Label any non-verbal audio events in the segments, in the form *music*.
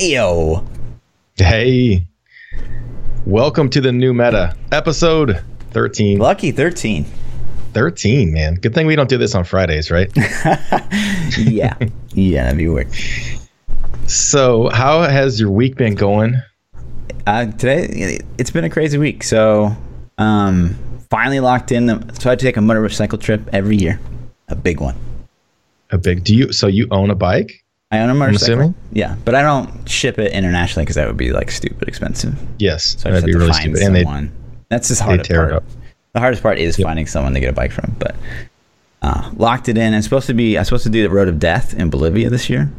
Yo. Hey. Welcome to the new meta, episode 13. Lucky 13. 13, man. Good thing we don't do this on Fridays, right? *laughs* yeah. yeah, that'd be weird. So, how has your week been going? Uh, today, it's been a crazy week. So, um, finally locked in. The, so, I take a motorcycle trip every year, a big one. A big, do you, so you own a bike? I own a motorcycle. Yeah, but I don't ship it internationally because that would be like stupid expensive. Yes. So I just that'd have be to really find stupid. And they, someone. That's just hard tear part. it up. The hardest part is finding someone to get a bike from. But uh, locked it in. It's supposed to be. I'm supposed to do the Road of Death in Bolivia this year.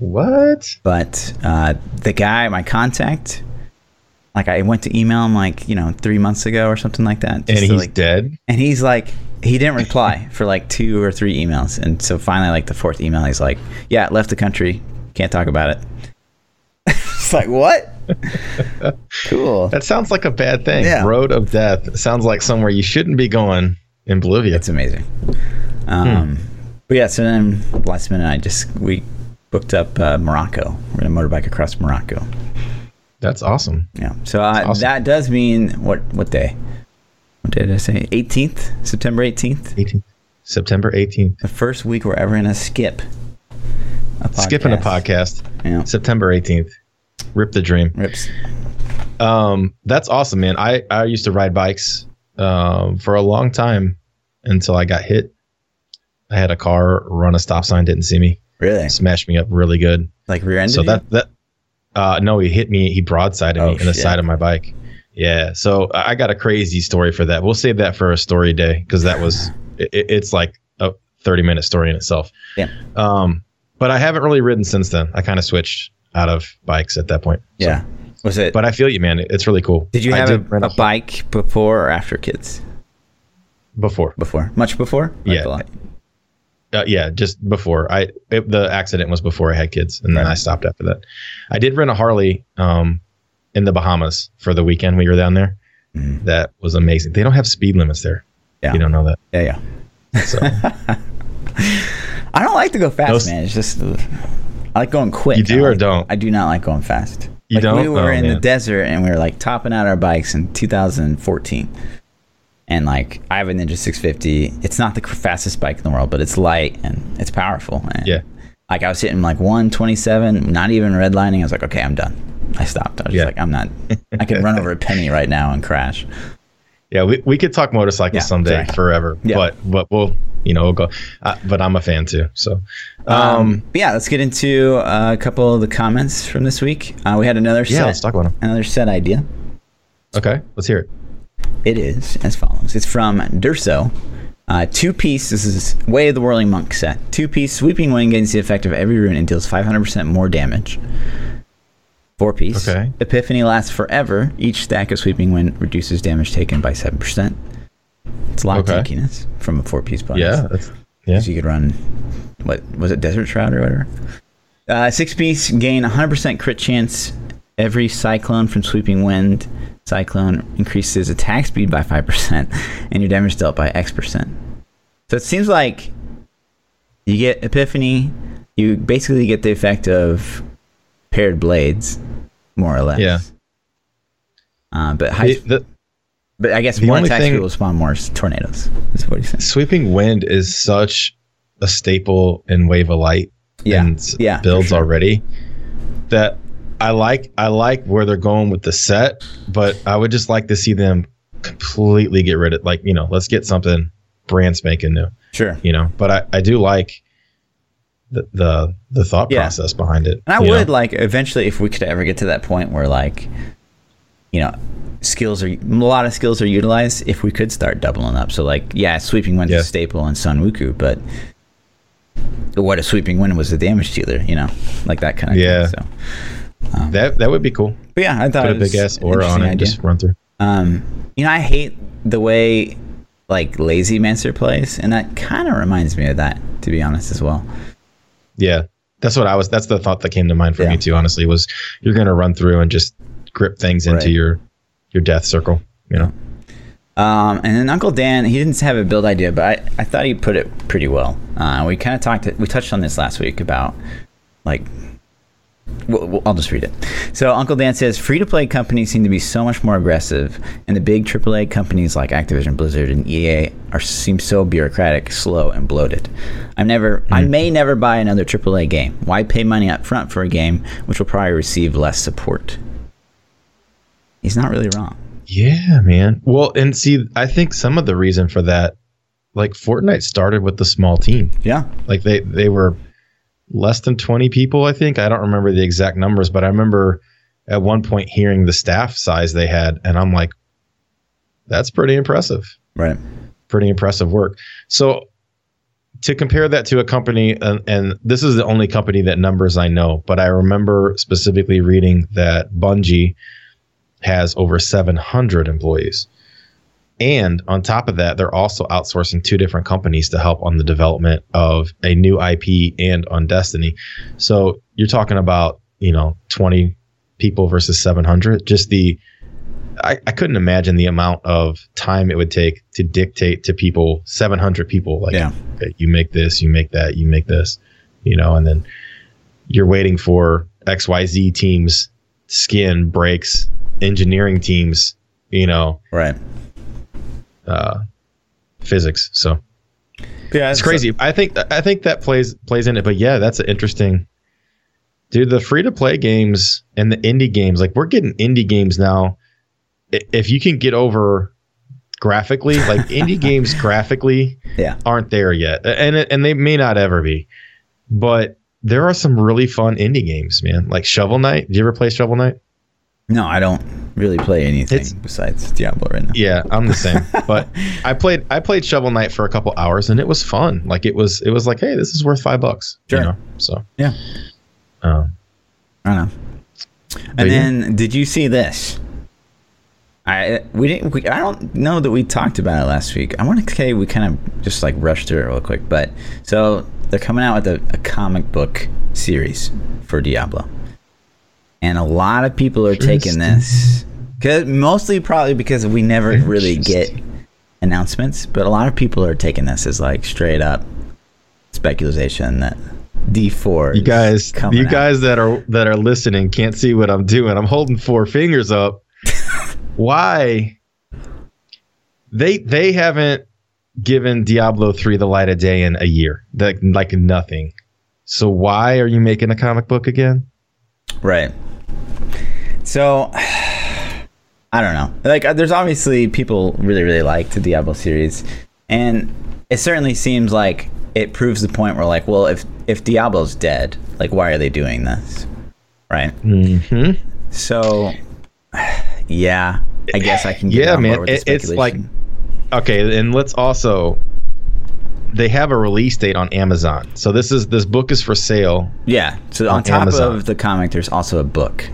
What? But uh, the guy, my contact, like I went to email him like you know three months ago or something like that. And he's like, dead? and he's like he didn't reply for like two or three emails and so finally like the fourth email he's like yeah left the country can't talk about it *laughs* it's like what *laughs* cool That sounds like a bad thing. Yeah. Road of Death. Sounds like somewhere you shouldn't be going in Bolivia. it's amazing um but yeah so then last minute i just we booked up uh, morocco we're gonna motorbike across morocco That's awesome. yeah so uh, awesome. that does mean what what day what did i say 18th september 18th 18th. September 18th. the first week we're ever gonna skip a podcast. Skipping a podcast. yeah September 18th. Rip the dream. rips Um, that's awesome, man. I, I used to ride bikes um, for a long time until I got hit. I had a car run a stop sign, didn't see me, really smashed me up really good. like rear-ended so that that uh, no, he hit me. He broadsided Oh, me in the shit. side of my bike. Yeah, so I got a crazy story for that. We'll save that for a story day because that was *laughs* it, it's like a thirty minute story in itself. Yeah. Um, but I haven't really ridden since then. I kind of switched out of bikes at that point. So- yeah was it but I feel you, man. It's really cool. did you have did a, a bike before or after kids before? before much before Yeah. Uh, yeah, just before I it, the accident was before I had kids, and then I stopped after that. I did rent a Harley um, in the Bahamas for the weekend we were down there. Mhm. That was amazing. They don't have speed limits there. Yeah. You don't know that. yeah yeah So *laughs* i don't like to go fast Those- man it's just i like going quick You do I or don't? i do not like going fast You like don't? we were Oh, in the desert and we were like topping out our bikes in 2014 and like i have a ninja 650 it's not the fastest bike in the world but it's light and it's powerful and Yeah. like i was hitting like 127 not even redlining i was like okay i'm done i stopped i was Yeah. just like i'm not i can run over a penny right now and crash yeah, we, we could talk motorcycles Yeah, someday sorry. forever. Yeah. But but we'll you know we'll go. Uh, but I'm a fan too. So um, um, yeah let's get into uh, a couple of the comments from this week uh, we had another yeah, set let's talk about them. another set idea Okay, let's hear it. It is as follows. It's from Durso. Uh, two piece. This is Way of the Whirling Monk set. Two piece sweeping wind gains the effect of every rune and deals 500% more damage. Four piece. Okay. Epiphany lasts forever. Each stack of sweeping wind reduces damage taken by 7%. It's a lot Okay. of tankiness from a four piece bonus. Yeah, that's, yeah. So you could run, what was it, Desert Shroud or whatever? Uh, six piece gain 100% crit chance. Every cyclone from sweeping wind cyclone increases attack speed by 5% *laughs* and your damage dealt by X percent. So it seems like you get Epiphany, you basically get the effect of paired blades, more or less. Yeah. Uh, but high, The- the- but I guess more only attack thing- will spawn more tornadoes. Is what he's saying. sweeping wind is such a staple in Wave of Light Yeah, and yeah, builds sure. already that I like I like where they're going with the set, but I would just like to see them completely get rid of like, you know, let's get something brand spanking new, Sure. you know. But I, I do like the the the thought Yeah. process behind it. And I would know? like eventually, if we could ever get to that point where like, you know, skills are a lot of skills are utilized. If we could start doubling up, so like, yeah, sweeping wind Yeah. is a staple in Sunwuko, but what a sweeping wind was a damage dealer? You know, like that kind of Yeah. Thing, so, um, that that would be cool. but yeah, I thought Put a big ass aura on it, idea. just run through. Um, you know, I hate the way like Lazy Mancer plays, and that kind of reminds me of that, to be honest, as well. Yeah. That's what I was that's the thought that came to mind for Yeah. me too, honestly, was you're gonna run through and just grip things into your your death circle, you know. Um, and then Uncle Dan, he didn't have a build idea, but I, I thought he put it pretty well. Uh, we kind of talked, we touched on this last week about like Well, I'll just read it. So Uncle Dan says free to play companies seem to be so much more aggressive, and the big AAA companies like Activision, Blizzard, and EA are seem so bureaucratic, slow, and bloated. I'm never, I hmm. may never buy another AAA game. Why pay money up front for a game which will probably receive less support? He's not really wrong. Yeah, man. Well, and see, I think some of the reason for that, like Fortnite started with the small team. Yeah, Like they they were less than 20 people, I think. I don't remember the exact numbers, but I remember at one point hearing the staff size they had and I'm like that's pretty impressive. right. Pretty impressive work. So to compare that to a company and, and this is the only company that numbers I know, but I remember specifically reading that Bungie has over 700 employees. And on top of that, they're also outsourcing two different companies to help on the development of a new IP and on Destiny. So you're talking about, you know, 20 people versus 700. Just the, I, I couldn't imagine the amount of time it would take to dictate to people, 700 people, like, Yeah. okay, you make this, you make that, you make this, you know, and then you're waiting for XYZ teams, skin breaks, engineering teams, you know, Right. Uh, physics. So Yeah, it's crazy. I think I think that plays plays in it. But yeah, that's an interesting. Dude, the free to play games and the indie games, like we're getting indie games now. If you can get over graphically, like *laughs* indie games graphically Yeah. aren't there yet, and and they may not ever be. But there are some really fun indie games, man. Like Shovel Knight. Do you ever play Shovel Knight? No, I don't really play anything It's- besides Diablo right now. Yeah, I'm the same. but *laughs* I played I played Shovel Knight for a couple hours and it was fun. Like it was it was like, hey, this is worth five bucks. Sure. You know? So Yeah. um, I don't know. And yeah. then, did you see this? I we didn't. We, I don't know that we talked about it last week. I want to say we kind of just like rushed through it real quick. But so they're coming out with a, a comic book series for Diablo, and a lot of people are taking this because mostly probably because we never really get announcements. But a lot of people are taking this as like straight up speculation that D four. you guys you out. guys that are that are listening can't see what I'm doing. I'm holding four fingers up. *laughs* Why? They they haven't given Diablo 3 the light of day in a year. Like like nothing. So why are you making a comic book again? Right. So, *sighs* I don't know. Like, uh, there's obviously people really, really like the Diablo series, and it certainly seems like it proves the point where, like, well, if if Diablo's dead, like, why are they doing this? Right. Mm-hmm. So, *sighs* yeah, I guess I can. Get Yeah, man, with the it- it's like- Okay, and let's also they have a release date on Amazon. So this is this book is for sale. yeah. So on, on top Amazon. of the comic, there's also a book.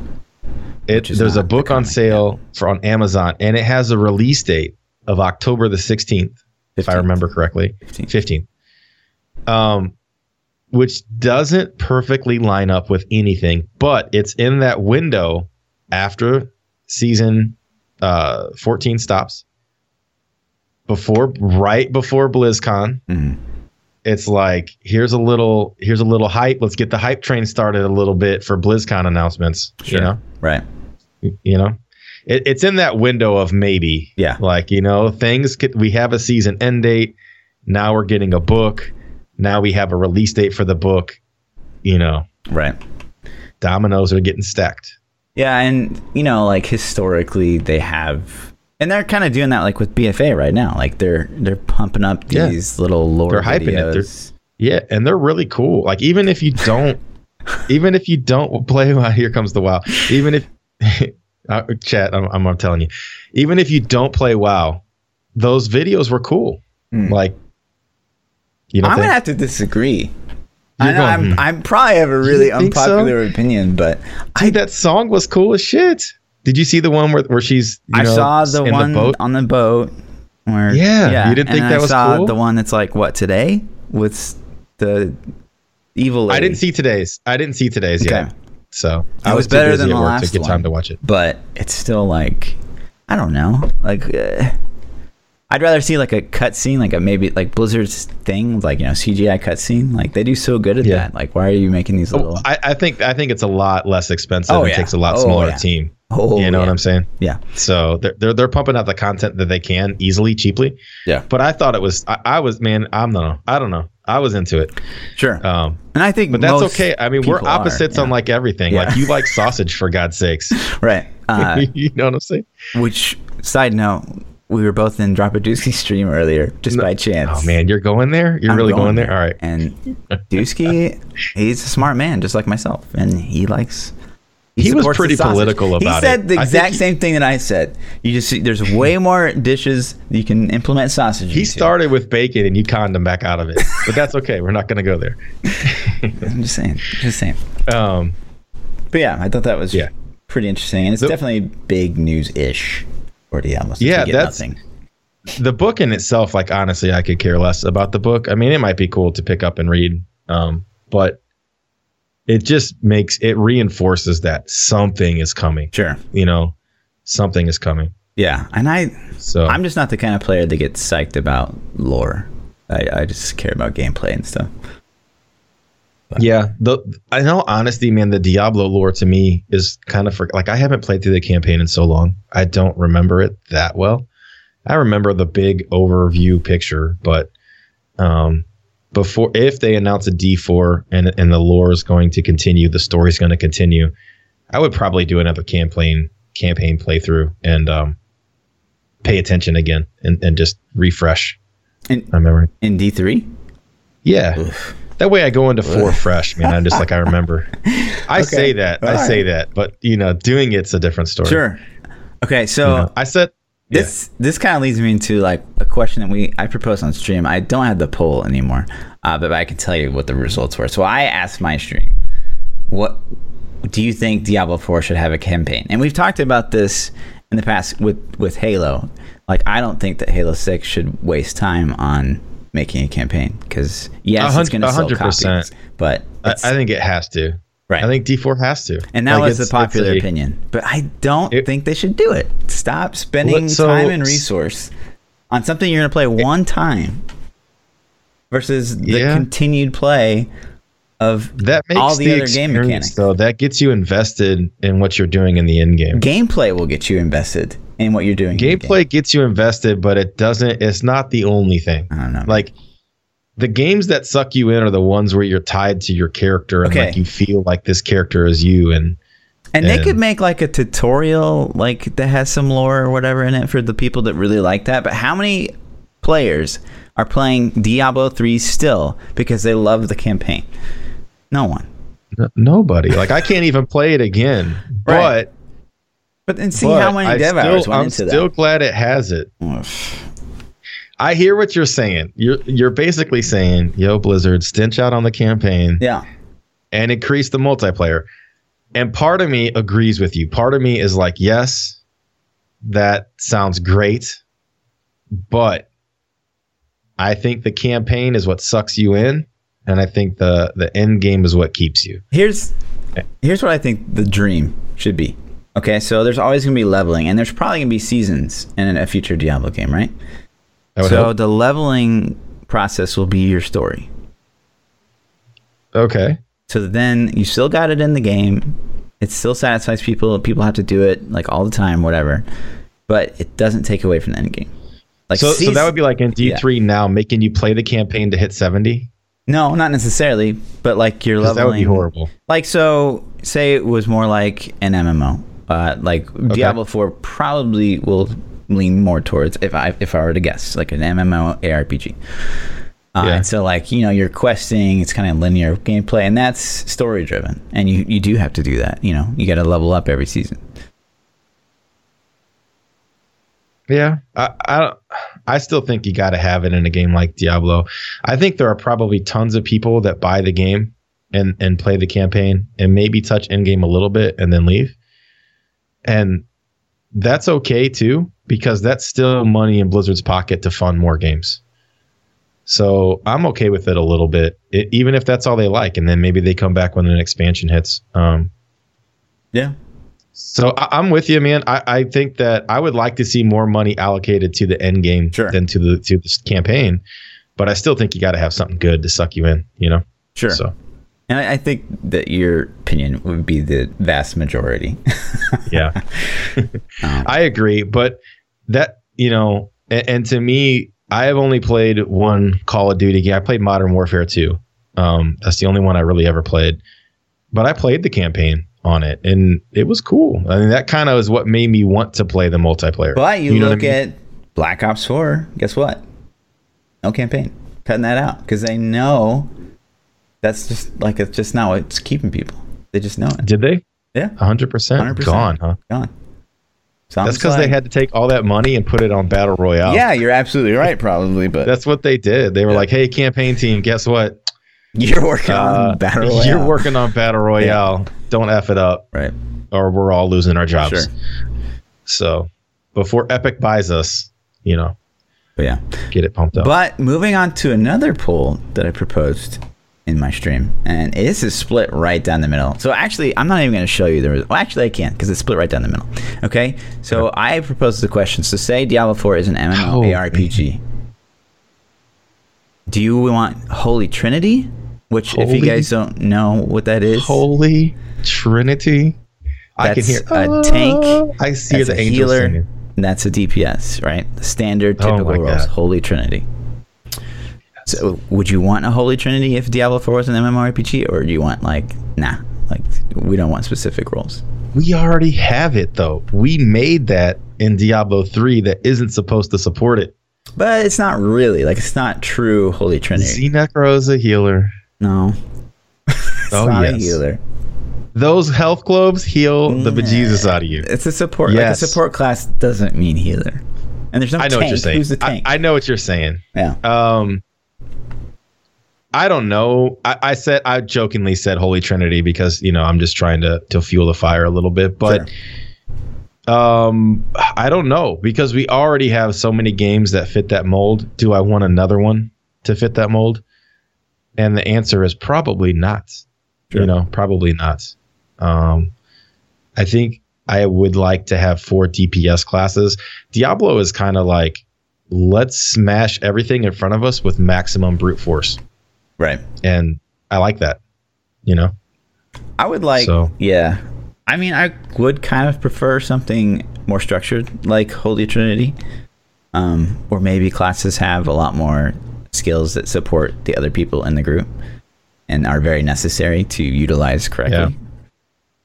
It, there's a book the on sale for on Amazon, and it has a release date of October the 16th, if I remember correctly. 15th. 15th. Um, which doesn't perfectly line up with anything, but it's in that window after season uh, 14 stops. Before, right before BlizzCon, Mhm. it's like here's a little here's a little hype. Let's get the hype train started a little bit for BlizzCon announcements. Sure. You know, Right. you know, it, it's in that window of maybe. Yeah. Like you know, things could. We have a season end date. Now we're getting a book. Now we have a release date for the book. You know, Right. dominoes are getting stacked. Yeah, and you know, like historically, they have, and they're kind of doing that, like with BFA right now. Like they're they're pumping up Yeah. these little lore They're hyping it. They're- videos. Yeah, and they're really cool. Like even if you don't, *laughs* even if you don't play, well, *laughs* here comes the WoW. Even if, *laughs* uh, chat, I'm, I'm, I'm telling you, even if you don't play WoW, those videos were cool. Hmm. Like, you know, I'm gonna have to disagree. I know going, I'm hmm. I'm probably have a really think so? unpopular opinion, but Dude, that song was cool as shit. Did you see the one where, where she's? You I know, saw the one the on the boat where Yeah, you didn't and think that I was saw cool? The one that's like what today with the evil. Lady. I didn't see today's. I didn't see today's Okay. yet. So It I was too better than the last to get one. time to watch it. but it's still like I don't know. Like uh, I'd rather see like a cutscene, like a maybe like Blizzard's thing, like you know CGI cutscene. Like they do so good at Yeah. that. Like why are you making these little? Oh, I, I think I think it's a lot less expensive. Oh, and yeah. takes a lot Oh, smaller yeah. team. Oh, you know yeah. what I'm saying? Yeah, So they're, they're they're pumping out the content that they can easily, cheaply. Yeah. But I thought it was I, I was man, I'm no I don't know. I was into it. sure. Um and I think, but that's okay. I mean, we're are, opposites yeah. on like everything. Yeah. Like you like sausage for God's sakes. *laughs* right. *laughs* Uh, you know what I'm saying? which side note, we were both in Drop a Dusky stream earlier, just by chance. Oh man, you're going there? You're I'm really going, there? All right. And *laughs* Dusky, he's a smart man, just like myself, and he likes. He was pretty political about it. He it. said the I think exact he- same thing that I said. You just see, there's way more dishes you can implement sausage. He started with bacon and you conned him back out of it. But that's okay. We're not going to go there. *laughs* I'm just saying, just saying. Um, But yeah, I thought that was Yeah. pretty interesting, and it's The- definitely big news ish since we Yeah, that's- nothing. the book in itself, like honestly, I could care less about the book. I mean, it might be cool to pick up and read, um, but it just makes it reinforces that something is coming. sure. You know, something is coming. Yeah, and I So I'm just not the kind of player that gets psyched about lore. I, I just care about gameplay and stuff. yeah, the I know honesty, man. The Diablo lore to me is kind of for, like I haven't played through the campaign in so long. I don't remember it that well. I remember the big overview picture, but um, before if they announce a D4 and and the lore is going to continue, the story's going to continue. I would probably do another campaign campaign playthrough and um, pay attention again and, and just refresh In my memory. in D three. Yeah. That way I go into four fresh, man. I'm just like I remember. *laughs* I say that. I All say that, but you know, doing it's a different story. Sure. Okay, so You know, I said yeah. this this kind of leads me into like a question that we I proposed on stream. I don't have the poll anymore, uh, but I can tell you what the results were. So I asked my stream, what do you think Diablo 4 should have a campaign? And we've talked about this in the past with with Halo. Like I don't think that Halo 6 should waste time on making a campaign because yes, it's going to sell copies, but I, I think it has to. Right. I think D4 has to. and that Like, was the popular it's a- opinion. But I don't It- think they should do it. Stop spending so- time and resource on something you're going to play one time versus the Yeah. continued play of That makes all the, the, other game mechanics. though. That gets you invested in what you're doing in the end game. Gameplay will get you invested in what you're doing. in the game. Gameplay gets you invested, but it doesn't. It's not the only thing. I don't know. Like the games that suck you in are the ones where you're tied to your character and Okay. like you feel like this character is you. And and they and- could make like a tutorial like that has some lore or whatever in it for the people that really like that. But how many players are playing Diablo 3 still because they love the campaign? No one. n- nobody like I can't even play it again. *laughs* Right. But But then see but how many I dev still, hours went I'm into still glad it has it. I hear what you're saying. You're you're basically saying, "Yo, Blizzard, stench out on the campaign Yeah. and increase the multiplayer." And part of me agrees with you. Part of me is like, "Yes, that sounds great," but I think the campaign is what sucks you in, and I think the the end game is what keeps you. Here's here's what I think the dream should be. Okay, so there's always gonna be leveling, and there's probably gonna be seasons in a future Diablo game, right? So hope. the leveling process will be your story. Okay. So then you still got it in the game. It still satisfies people. People have to do it like all the time, whatever. But it doesn't take away from the end game. Like So, so that would be like in D3 now, making you play the campaign to hit 70? no, not necessarily, but like you're leveling. that would be horrible. Like so, say it was more like an MMO. Uh, like Diablo Four probably will lean more towards if I if I were to guess like an MMO ARPG. Uh, Yeah. And so like you know you're questing, it's kind of linear gameplay, and that's story driven, and you you do have to do that. You know you got to level up every season. Yeah, I, I don't- I still think you got to have it in a game like Diablo. I think there are probably tons of people that buy the game and and play the campaign and maybe touch in game a little bit and then leave, and that's okay too because that's still money in Blizzard's pocket to fund more games. So I'm okay with it a little bit, e- even if that's all they like, and then maybe they come back when an expansion hits. Um, Yeah. So I, I'm with you, man. I, I think that I would like to see more money allocated to the end game Sure. than to the to this campaign. But I still think you got to have something good to suck you in. You know. Sure. So And I, I think that your opinion would be the vast majority. *laughs* yeah, Um, I agree. But that you know, and, and to me, I have only played one Call of Duty game. I played Modern Warfare 2. Um, that's the only one I really ever played. But I played the campaign on it, and it was cool. I mean, that kind of is what made me want to play the multiplayer. But you, know look I mean? at Black Ops 4, guess what? No campaign. Cutting that out because they know that's just like it's just now. It's keeping people. They just know it. Did they? Yeah, 100%, 100%. gone, huh? gone. That's because they had to take all that money and put it on Battle Royale. Yeah, you're absolutely right, probably, but That's what they did. They were like, hey, campaign team, guess what? you're working Uh, on Battle *laughs* Royale. You're working on Battle Royale. Don't F it up, right. or we're all losing our jobs. Sure. So before Epic buys us, you know, But yeah. get it pumped up. But moving on to another poll that I proposed in my stream, and this is split right down the middle. So actually, I'm not even going to show you the. Well, actually, I can because it's split right down the middle. Okay, so I proposed the question. So say Diablo 4 is an Oh, MMORPG. Do you want Holy Trinity? Which, if you guys don't know what that is, Holy Trinity. I can hear a tank, "Ah." I see that's the a angels healer, singing. and that's a DPS, right? Standard Oh typical my roles, God. Holy Trinity. So, would you want a Holy Trinity if Diablo 4 was an MMORPG, or do you want like, nah, like we don't want specific roles? We already have it though. We made that in Diablo 3 that isn't supposed to support it. But it's not really like it's not true Holy Trinity. Necro is a healer. no, *laughs* it's Oh, not a healer. Those health globes heal the bejesus out of you. It's a support. Yes. Like a support class doesn't mean healer. And there's no I know tank. what you're saying. Who's the I, tank? I know what you're saying. yeah. Um, I don't know. I, I said I jokingly said Holy Trinity because you know I'm just trying to to fuel the fire a little bit, but um, I don't know because we already have so many games that fit that mold. Do I want another one to fit that mold? And the answer is probably not. Sure. You know, probably not. Um, I think I would like to have four DPS classes. Diablo is kind of like let's smash everything in front of us with maximum brute force, Right. and I like that. You know, I would like, So- yeah. I mean, I would kind of prefer something more structured, like Holy Trinity, um, or maybe classes have a lot more skills that support the other people in the group and are very necessary to utilize correctly.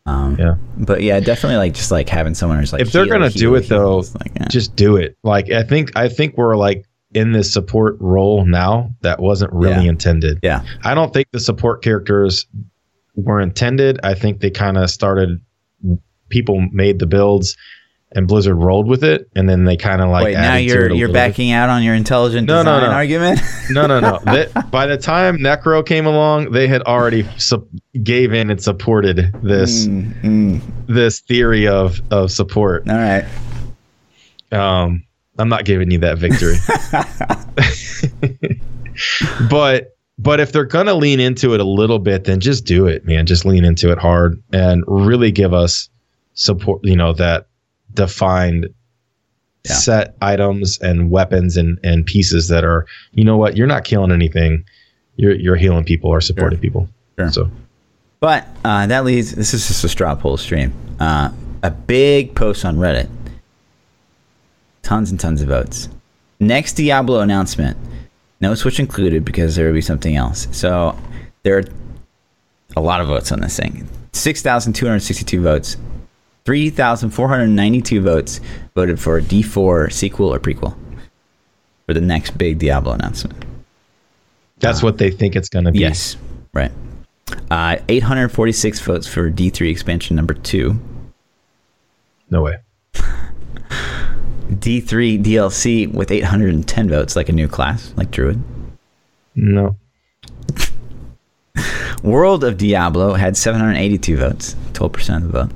Um, Yeah. But yeah, definitely like just like having someone who's like, if they're heal, gonna heal, do it heal. though, like, just do it. Like I think I think we're like in this support role now that wasn't really Yeah. intended. yeah, I don't think the support characters were intended. I think they kind of started. People made the builds, and Blizzard rolled with it, and then they kind of like. wait, now you're you're backing out on your intelligent No, no, design no. argument. No, no, no. *laughs* They- by the time Necro came along, they had already su- gave in and supported this Mm, mm. this theory of of support. All right. Um, I'm not giving you that victory. *laughs* *laughs* but but if they're gonna lean into it a little bit, then just do it, man. Just lean into it hard and really give us support. You know that defined Yeah. set items and weapons and and pieces that are. You know what? You're not killing anything. You're you're healing people or supporting people. Sure. So But uh, that leads. This is just a straw poll stream. Uh, a big post on Reddit. Tons and tons of votes. Next Diablo announcement. No Switch included because there will be something else. So there are a lot of votes on this thing. Six thousand two hundred sixty-two votes. Three thousand four hundred ninety-two votes voted for D4 sequel or prequel for the next big Diablo announcement. that's what they think it's gonna be. Yes, right. Uh, 846 votes for D3 expansion number two. No way. D3 DLC with 810 votes, like a new class, like Druid. No. *laughs* World of Diablo had 782 votes, 12% of the vote.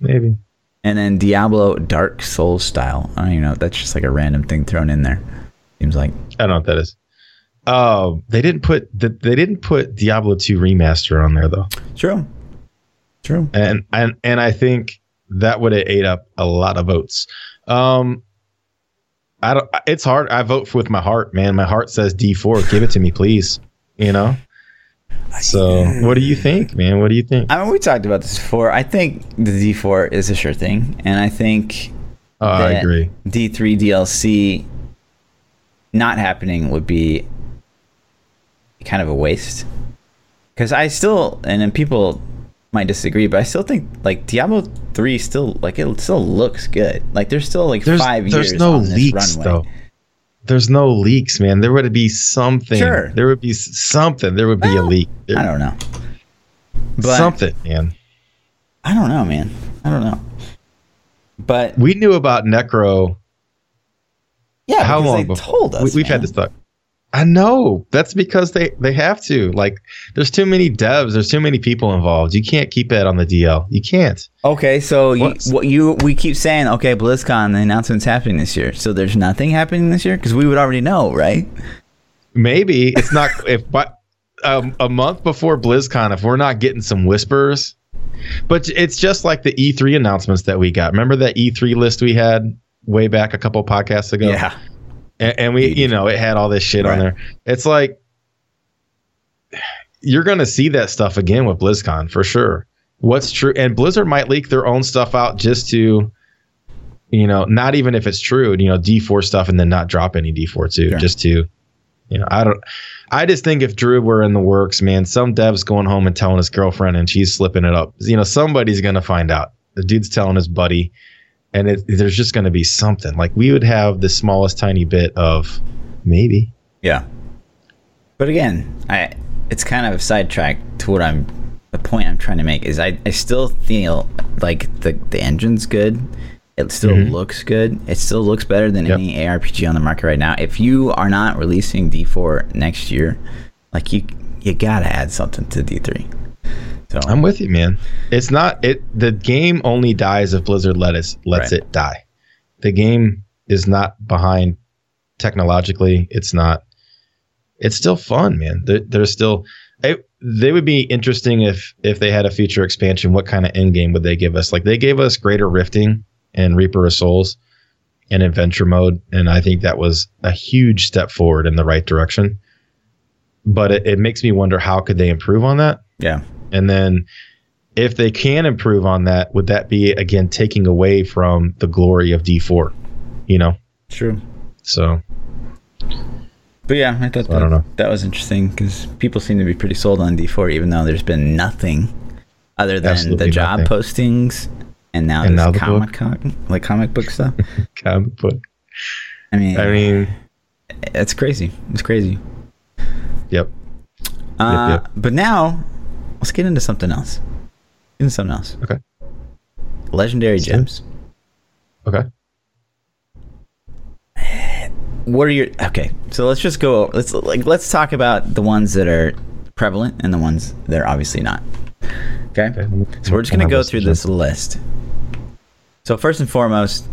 Maybe. And then Diablo Dark Souls style. I don't even know. That's just like a random thing thrown in there. Seems like. I don't know what that is. Oh, they didn't put the, they didn't put Diablo 2 remaster on there though. True. True. And and and I think that would have ate up a lot of votes. Um, I don't. It's hard. I vote with my heart, man. My heart says D four. Give it to me, please. You know. So, what do you think, man? What do you think? I mean, we talked about this before. I think the D4 is a sure thing, and I think Oh, I agree. D3 DLC not happening would be kind of a waste. Because I still, and then people might disagree, but I still think like Diablo 3 still like it still looks good. Like there's still like There's five there's years no on this leaks runway. though. There's no leaks, man. There would be something. Sure. There would be something. There would be a leak. There- I don't know. But something, man. I don't know, man. I don't know. But We knew about Necro yeah, how long they before? told us. we, have had this thought. I know. That's because they they have to. Like, there's too many devs. There's too many people involved. You can't keep that on the DL. You can't. Okay, so you, what you we keep saying, okay, BlizzCon, the announcement's happening this year. So there's nothing happening this year because we would already know, right? Maybe it's not *laughs* if but um, a month before BlizzCon, if we're not getting some whispers, but it's just like the E3 announcements that we got. Remember that E3 list we had way back a couple podcasts ago? And, and we you know it had all this shit on there. It's like you're gonna see that stuff again with blizzcon for sure. What's true and blizzard might leak their own stuff out just to you know not even if it's true you know d4 stuff and then not drop any d4 too Sure. just to you know i don't i just think if drew were in the works man some dev's going home and telling his girlfriend and she's slipping it up you know somebody's gonna find out. The dude's telling his buddy and it, there's just going to be something like we would have the smallest tiny bit of maybe Yeah. But again, I it's kind of a sidetrack to what I'm the point I'm trying to make is I, I still feel like the the engine's good. It still Mhm. looks good. It still looks better than Yep. any ARPG on the market right now. If you are not releasing D4 next year, like you you gotta add something to D3. So i'm with you man. It's not it the game only dies if blizzard let us lets Right. it die. The game is not behind technologically. It's not it's still fun man. There, there's still it, they would be interesting if if they had a future expansion. What kind of end game would they give us? Like they gave us greater rifting and reaper of souls and adventure mode and i think that was a huge step forward in the right direction. But it, it makes me wonder how could they improve on that? Yeah. And then if they can improve on that would that be again taking away from the glory of d4 you know True. so But yeah, I thought I don't that, know. that was interesting because people seem to be pretty sold on D4, even though there's been nothing other than Absolutely the job nothing. postings and now And this now the comic con- like comic book stuff. *laughs* comic book I mean, i mean it's crazy. It's crazy. yep Uh, yep. But now, let's get into something else. Get into something else. Okay. Legendary gems. okay What are your okay? So let's just go. Let's like let's talk about the ones that are prevalent and the ones that are obviously not. Okay. Okay, me- So we're just gonna go through this list. So first and foremost,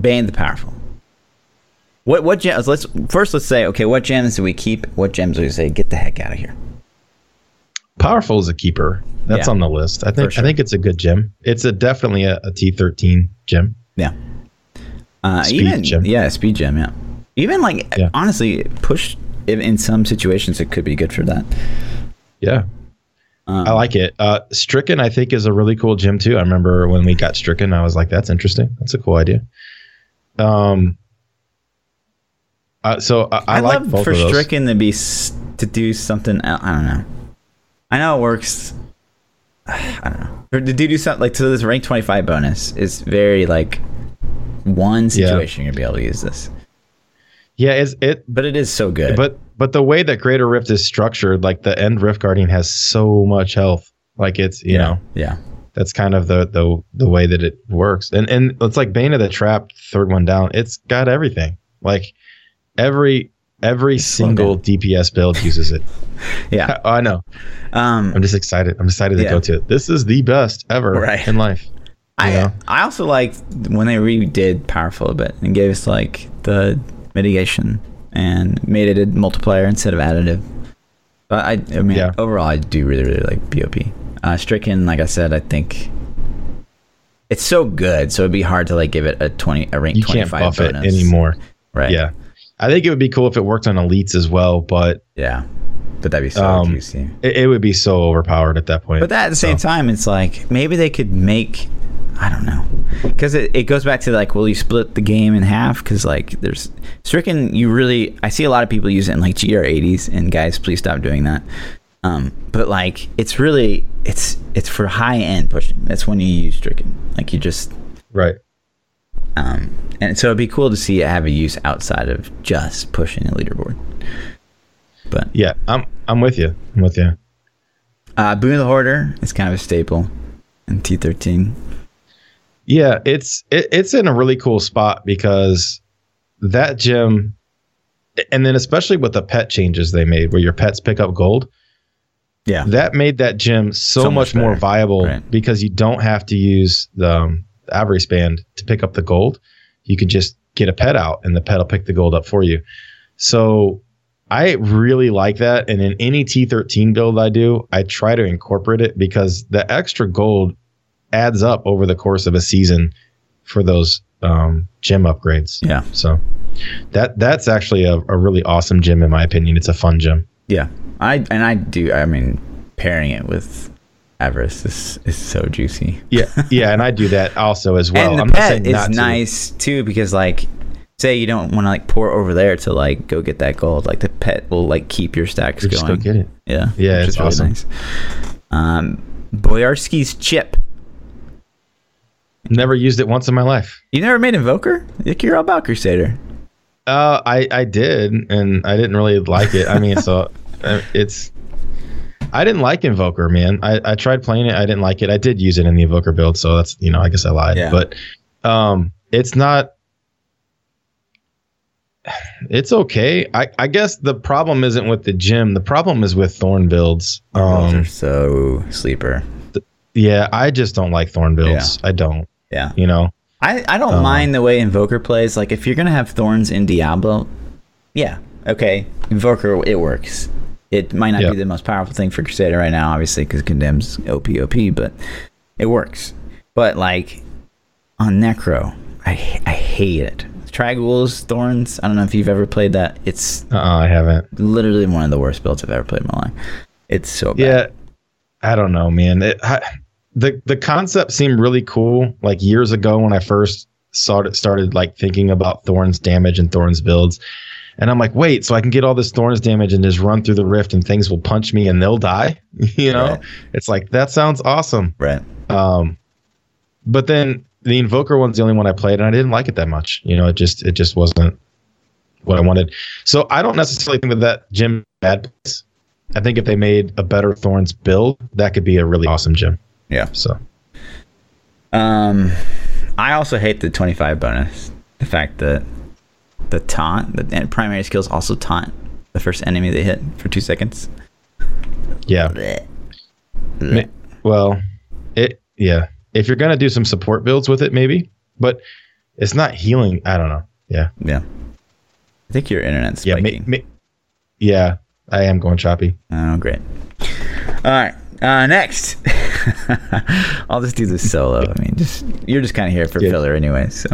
Bane the Powerful. What what gems? Let's first let's say okay. What gems do we keep? What gems do we say get the heck out of here? Powerful is a keeper that's Yeah. on the list i think sure. i think it's a good gem it's a definitely a, a t13 gem Yeah. Uh, Speed even gem. yeah, speed gem. Yeah. Even like Yeah. honestly, push in, in some situations it could be good for that. yeah Um, I like it. Uh, Stricken, I think, is a really cool gem too. I remember when we got Stricken, I was like, "That's interesting. That's a cool idea." Um. Uh, so I, I, I, like love for. Stricken to be to do something. I don't know. I know it works. *sighs* I don't know. For, to do something like to this rank twenty five bonus is very like one Yeah. situation you're gonna be able to use this, Yeah, it's it. but it is so good. But but the way that Greater Rift is structured, like the end Rift Guardian has so much health. Like it's you yeah, know yeah, that's kind of the the the way that it works. And and it's like Bane of the Trap, third one down. It's got everything. Like every every single. DPS build uses it. *laughs* *laughs* yeah. I know. Um, I'm just excited. I'm excited to Yeah. go to it. This is the best ever Right. in life. I know? I also like when they redid Powerful a bit and gave us like the mitigation and made it a multiplier instead of additive. But I I mean Yeah. overall I do really really like BOP. Uh, Stricken, like I said, I think it's so good, so it'd be hard to like give it a twenty a rank You twenty can't buff bonus it anymore. Right. Yeah. I think it would be cool if it worked on elites as well, but Yeah. But that'd be so Um, juicy. it, it would be so overpowered at that point. But that at the same So, time, it's like maybe they could make. I don't know, because it, it goes back to like, will you split the game in half? Because like, there's stricken. You really, I see a lot of people use it in like GR80s, and guys, please stop doing that. Um, but like, it's really, it's it's for high end pushing. That's when you use stricken. Like you just, Right. um, and so it'd be cool to see it have a use outside of just pushing a leaderboard. But Yeah, I'm I'm with you. I'm with you. uh, Boon of the Hoarder is kind of a staple in T13. Yeah, it's it, it's in a really cool spot because that gem, and then especially with the pet changes they made, where your pets pick up gold, Yeah. that made that gem so, So much, much more viable Right. because you don't have to use the, um, the to pick up the gold. You could just get a pet out, and the pet will pick the gold up for you. So I really like that, and in any T13 build I do, I try to incorporate it because the extra gold adds up over the course of a season for those um, gem upgrades. Yeah. So that that's actually a, a really awesome gem in my opinion. It's a fun gem. Yeah, I and I do. I mean, pairing it with Avarice is is so juicy. Yeah, yeah, and I do that also as *laughs* well. and the I'm pet is to. nice too because like, say you don't want to like pour over there to like go get that gold. Like the pet will like keep your stacks Just going. go get it. Yeah, Yeah, it's is really awesome. nice. Um, Boyarsky's chip. Never used it once in my life. You never made Invoker? Like you're all about Crusader. Uh, I I did, and I didn't really like it. I mean, so *laughs* uh, it's. I didn't like Invoker, man. I, I tried playing it. I didn't like it. I did use it in the Invoker build, so that's you know I guess I lied. Yeah. But um, it's not. It's okay. I, I guess the problem isn't with the gem. The problem is with Thorn builds. Um, are so sleeper. yeah, I just don't like Thorn builds. I don't. Yeah. You know. I, I don't Um, mind the way Invoker plays. Like, if you're going to have Thorns in Diablo, yeah, okay. Invoker, it works. It might not Yeah. be the most powerful thing for Crusader right now, obviously, because Condemns OP, OP, but it works. But, like, on Necro, I, I hate it. Trag'Oul's, Thorns, I don't know if you've ever played that. It's Uh, uh I haven't. literally one of the worst builds I've ever played in my life. It's so bad. Yeah, I don't know, man. It, I, the the concept seemed really cool. Like years ago when I first started started like thinking about Thorns damage and Thorns builds, and I'm like, wait, so I can get all this Thorns damage and just run through the rift and things will punch me and they'll die. *laughs* you know, Right. it's like that sounds awesome. Right. Um, but then the Invoker one's the only one I played, and I didn't like it that much. You know, it just it just wasn't what I wanted. So I don't necessarily think that that gem bad. place. I think if they made a better Thorns build, that could be a really awesome gem. Yeah. So Um, I also hate the 25 bonus. The fact that the taunt, the primary skills also taunt the first enemy they hit for two seconds. yeah, Blech. Ma- well, it yeah. If you're gonna do some support builds with it, maybe, but it's not healing. I don't know. Yeah, Yeah. I think your internet's yeah, ma- ma- yeah. I am going choppy. oh, great. All right. Uh, next, *laughs* I'll just do this solo. I mean, just you're just kind of here for Yeah. filler anyway. So,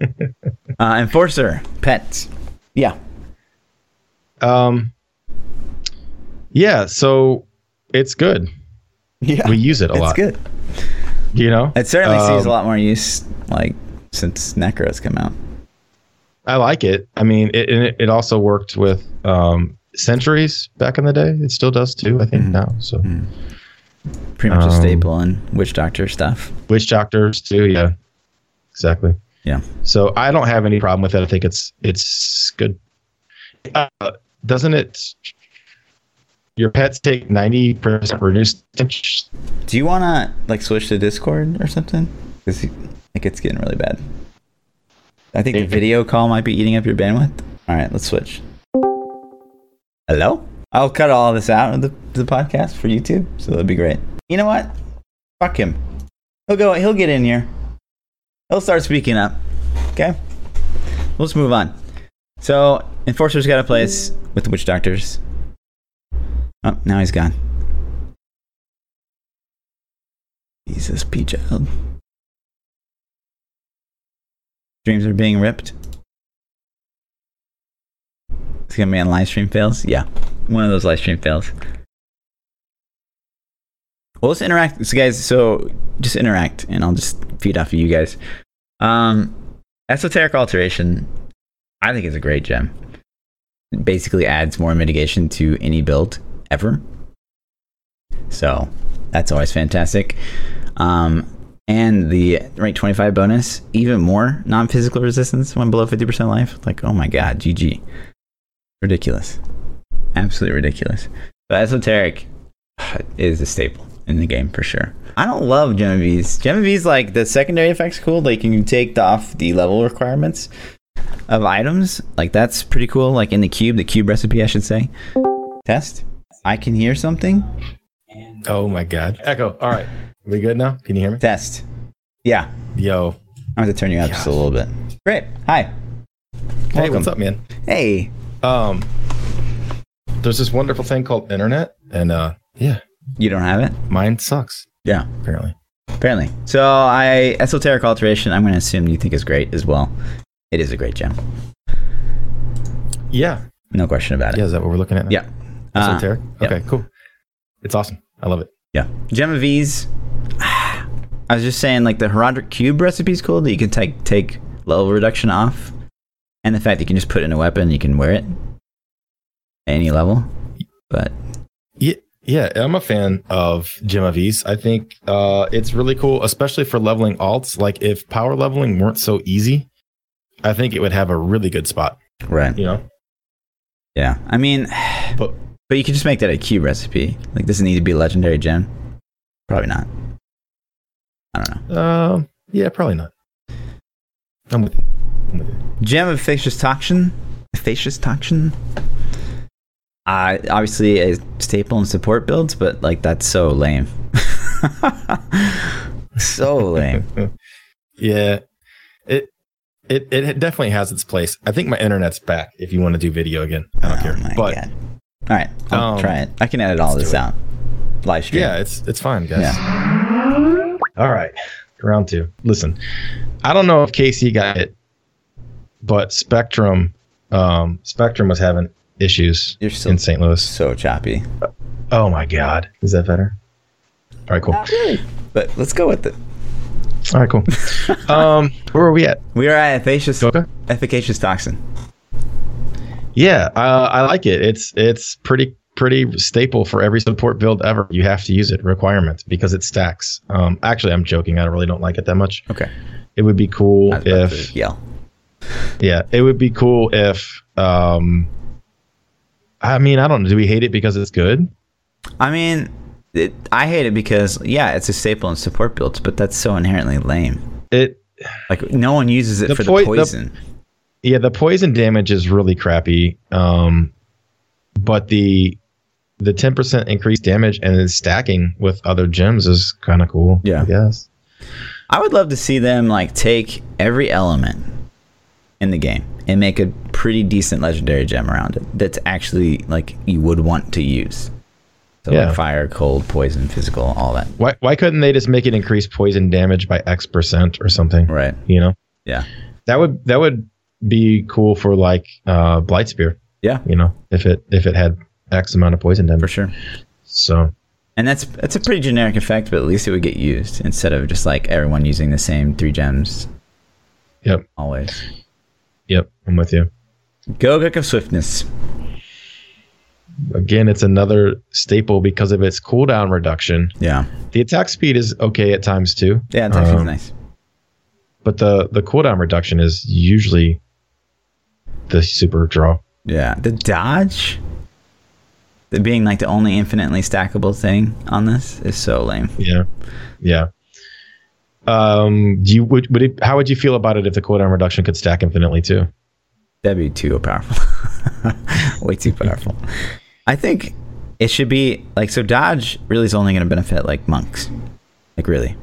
*laughs* uh, enforcer pets. Yeah. Um, yeah. So it's good. Yeah. We use it a it's lot. It's good. You know, It certainly sees a Um, lot more use, like since Necros come out. I like it. I mean, it and it, it also worked with um, sentries back in the day. It still does too. I think Mhm. now. So Pretty much a Um, staple in witch doctor stuff. witch doctors too. Yeah, exactly. Yeah. So I don't have any problem with it. I think it's it's good. Uh, doesn't it? Your pets take ninety percent reduced. damage? Do you want to like switch to Discord or something? Because like it's getting really bad. I think the video call might be eating up your bandwidth. All right, let's switch. Hello? I'll cut all this out of the, the podcast for YouTube, so that'd be great. You know what? Fuck him. He'll go. He'll get in here. He'll start speaking up. Okay. Let's move on. So, enforcer's got a place with the witch doctors. Oh, now he's gone. Jesus, P child. Dreams are being ripped. It's gonna be on live stream fails. Yeah, one of those live stream fails. Well, let's interact, so guys. So just interact, and I'll just feed off of you guys. Um, esoteric alteration, I think is a great gem. It basically adds more mitigation to any build ever. So that's always fantastic. Um, and the rank 25 bonus, even more non physical resistance when below 50% life. Like, oh my god, GG. Ridiculous. Absolutely ridiculous. But esoteric is a staple in the game for sure. I don't love of Ease, like the secondary effects cool. Like you can take off the level requirements of items. Like that's pretty cool. Like in the cube, the cube recipe, I should say. Test. I can hear something. Oh my god. Echo. All right. We good now? Can you hear me? Test. Yeah. Yo. I'm going to turn you up just a little bit. Great. Hi. Hey, Welcome. what's up, man? Hey. Um, there's this wonderful thing called internet, and uh, yeah, You don't have it? mine sucks Yeah. apparently. Apparently. So I esoteric alteration. I'm going to assume you think is great as well. It is a great gem. Yeah. No question about it. Yeah. Is that what we're looking at? Now? Yeah. Uh, Esoteric. yep. Okay. Cool. It's awesome. I love it. Yeah. Gem of Ease. *sighs* I was just saying, like the Horadric Cube recipe is cool that you can take take level reduction off, and the fact that you can just put in a weapon, you can wear it any level. But Yeah. Yeah, I'm a fan of Gem of Ease. I think uh, it's really cool, especially for leveling alts. Like if power leveling weren't so easy, I think it would have a really good spot. right, You know, yeah. I mean, *sighs* but but you can just make that a cube recipe. Like, does it need to be a legendary gem? Probably not. I don't know. um, yeah, probably not. I'm with you. I'm with you. Gem of Efficacious Toxin. Efficacious Toxin. Uh, obviously a staple in support builds, but like that's so lame. *laughs* so lame. *laughs* Yeah, it it it definitely has its place. I think my internet's back. If you want to do video again, I don't Oh care. But God. All right, I'll Um, try it. I can edit all this do it. out. Live stream. yeah, it's it's fine, guys. Yeah. All right, round two. Listen, I don't know if Casey got it, but Spectrum, um, Spectrum was having issues You're still in St. Louis. so choppy. Oh my God, is that better? All right, cool. Not really, But let's go with it. All right, cool. *laughs* um, where are we at? We are at efficacious, Okay. efficacious toxin. Yeah, uh, I like it. It's it's pretty pretty staple for every support build ever. You have to use it requirement because it stacks. Um, actually, I'm joking. I really don't like it that much. Okay. It would be cool I was about if to yell. yeah, it would be cool if um, I mean, I don't know. Do we hate it because it's good? I mean, it, I hate it because yeah, it's a staple in support builds, but that's so inherently lame. It Like no one uses it The for poi- the the- poison. Yeah, the poison damage is really crappy. Um, but the the 10% increased damage and then stacking with other gems is kind of cool. Yeah. I guess. I would love to see them like take every element in the game and make a pretty decent legendary gem around it that's actually like you would want to use. So Yeah. like fire, cold, poison, physical, all that. Why why couldn't they just make it increase poison damage by X percent or something? Right. You know, Yeah. that would that would be cool for like uh, Blight Spear. Yeah. You know, if it if it had X amount of poison damage. For sure. So And that's that's a pretty generic effect, but at least it would get used instead of just like everyone using the same three gems yep, always. yep, I'm with you. Go Gogok of Swiftness. Again, it's another staple because of its cooldown reduction. Yeah. The attack speed is okay at times too. Yeah, it's actually Um, nice. But the the cooldown reduction is usually the super draw. Yeah. The dodge, the being like the only infinitely stackable thing on this is so lame. Yeah, yeah. Um, do you would, would it, how would you feel about it if the cooldown reduction could stack infinitely too? That'd be too powerful. *laughs* Way too powerful. I think it should be like so. Dodge really is only going to benefit like monks. Like really,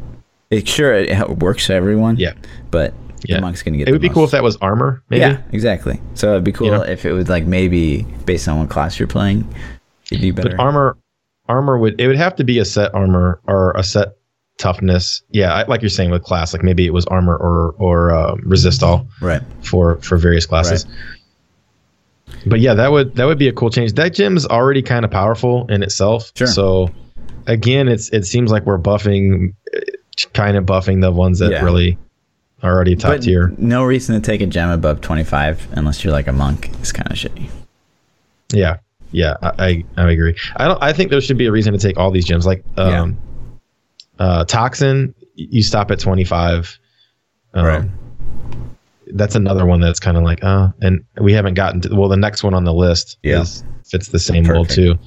it sure it, it works for everyone. Yeah. but Yeah. the monk's going to get. It would the be cool if that was armor, maybe. Yeah, exactly. So it'd be cool You know? if it was like maybe based on what class you're playing, it'd be better. But armor, armor would it would have to be a set armor or a set toughness. Yeah, I, like you're saying with class, like maybe it was armor or or uh, resist all Right. for for various classes. But yeah, that would that would be a cool change. That gem's already kind of powerful in itself. Sure. So again, it's it seems like we're buffing, kind of buffing the ones that Yeah. really are already top but tier. no reason to take a gem above 25 unless you're like a monk. It's kind of shitty. Yeah, yeah, I, I I agree. I don't. I think there should be a reason to take all these gems. Like um, uh, toxin, you stop at twenty five. Um, Right. That's another one that's kind of like, uh, and we haven't gotten to. Well, the next one on the list Yeah. is fits the same mold too.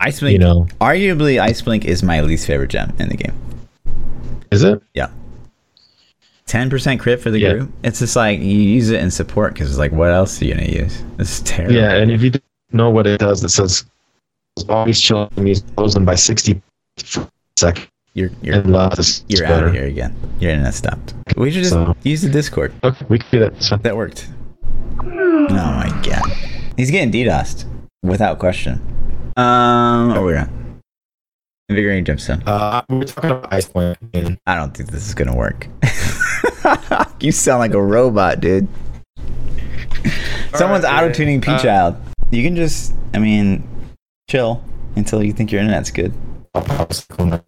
Ice Blink, You know. arguably, Ice Blink is my least favorite gem in the game. Is it? Yeah. 10% crit for the Yeah. group. It's just like you use it in support because it's like, what else are you going to use? This is terrible. Yeah, and if you don't know what it does, it says always chill enemies closing by sixty seconds. You're, you're, And uh, this you're is out better. of here again. Your internet stopped. We should just So- use the Discord. Okay, we can do that. So, That worked. Oh my god. He's getting DDoSed without question. Um, oh, we're not. Invigorating gemstone. uh, we we're talking about ice point. I don't think this is gonna work. *laughs* *laughs* you sound like a robot, dude. Someone's right, auto tuning P uh, Child. You can just, I mean, chill until you think your internet's good.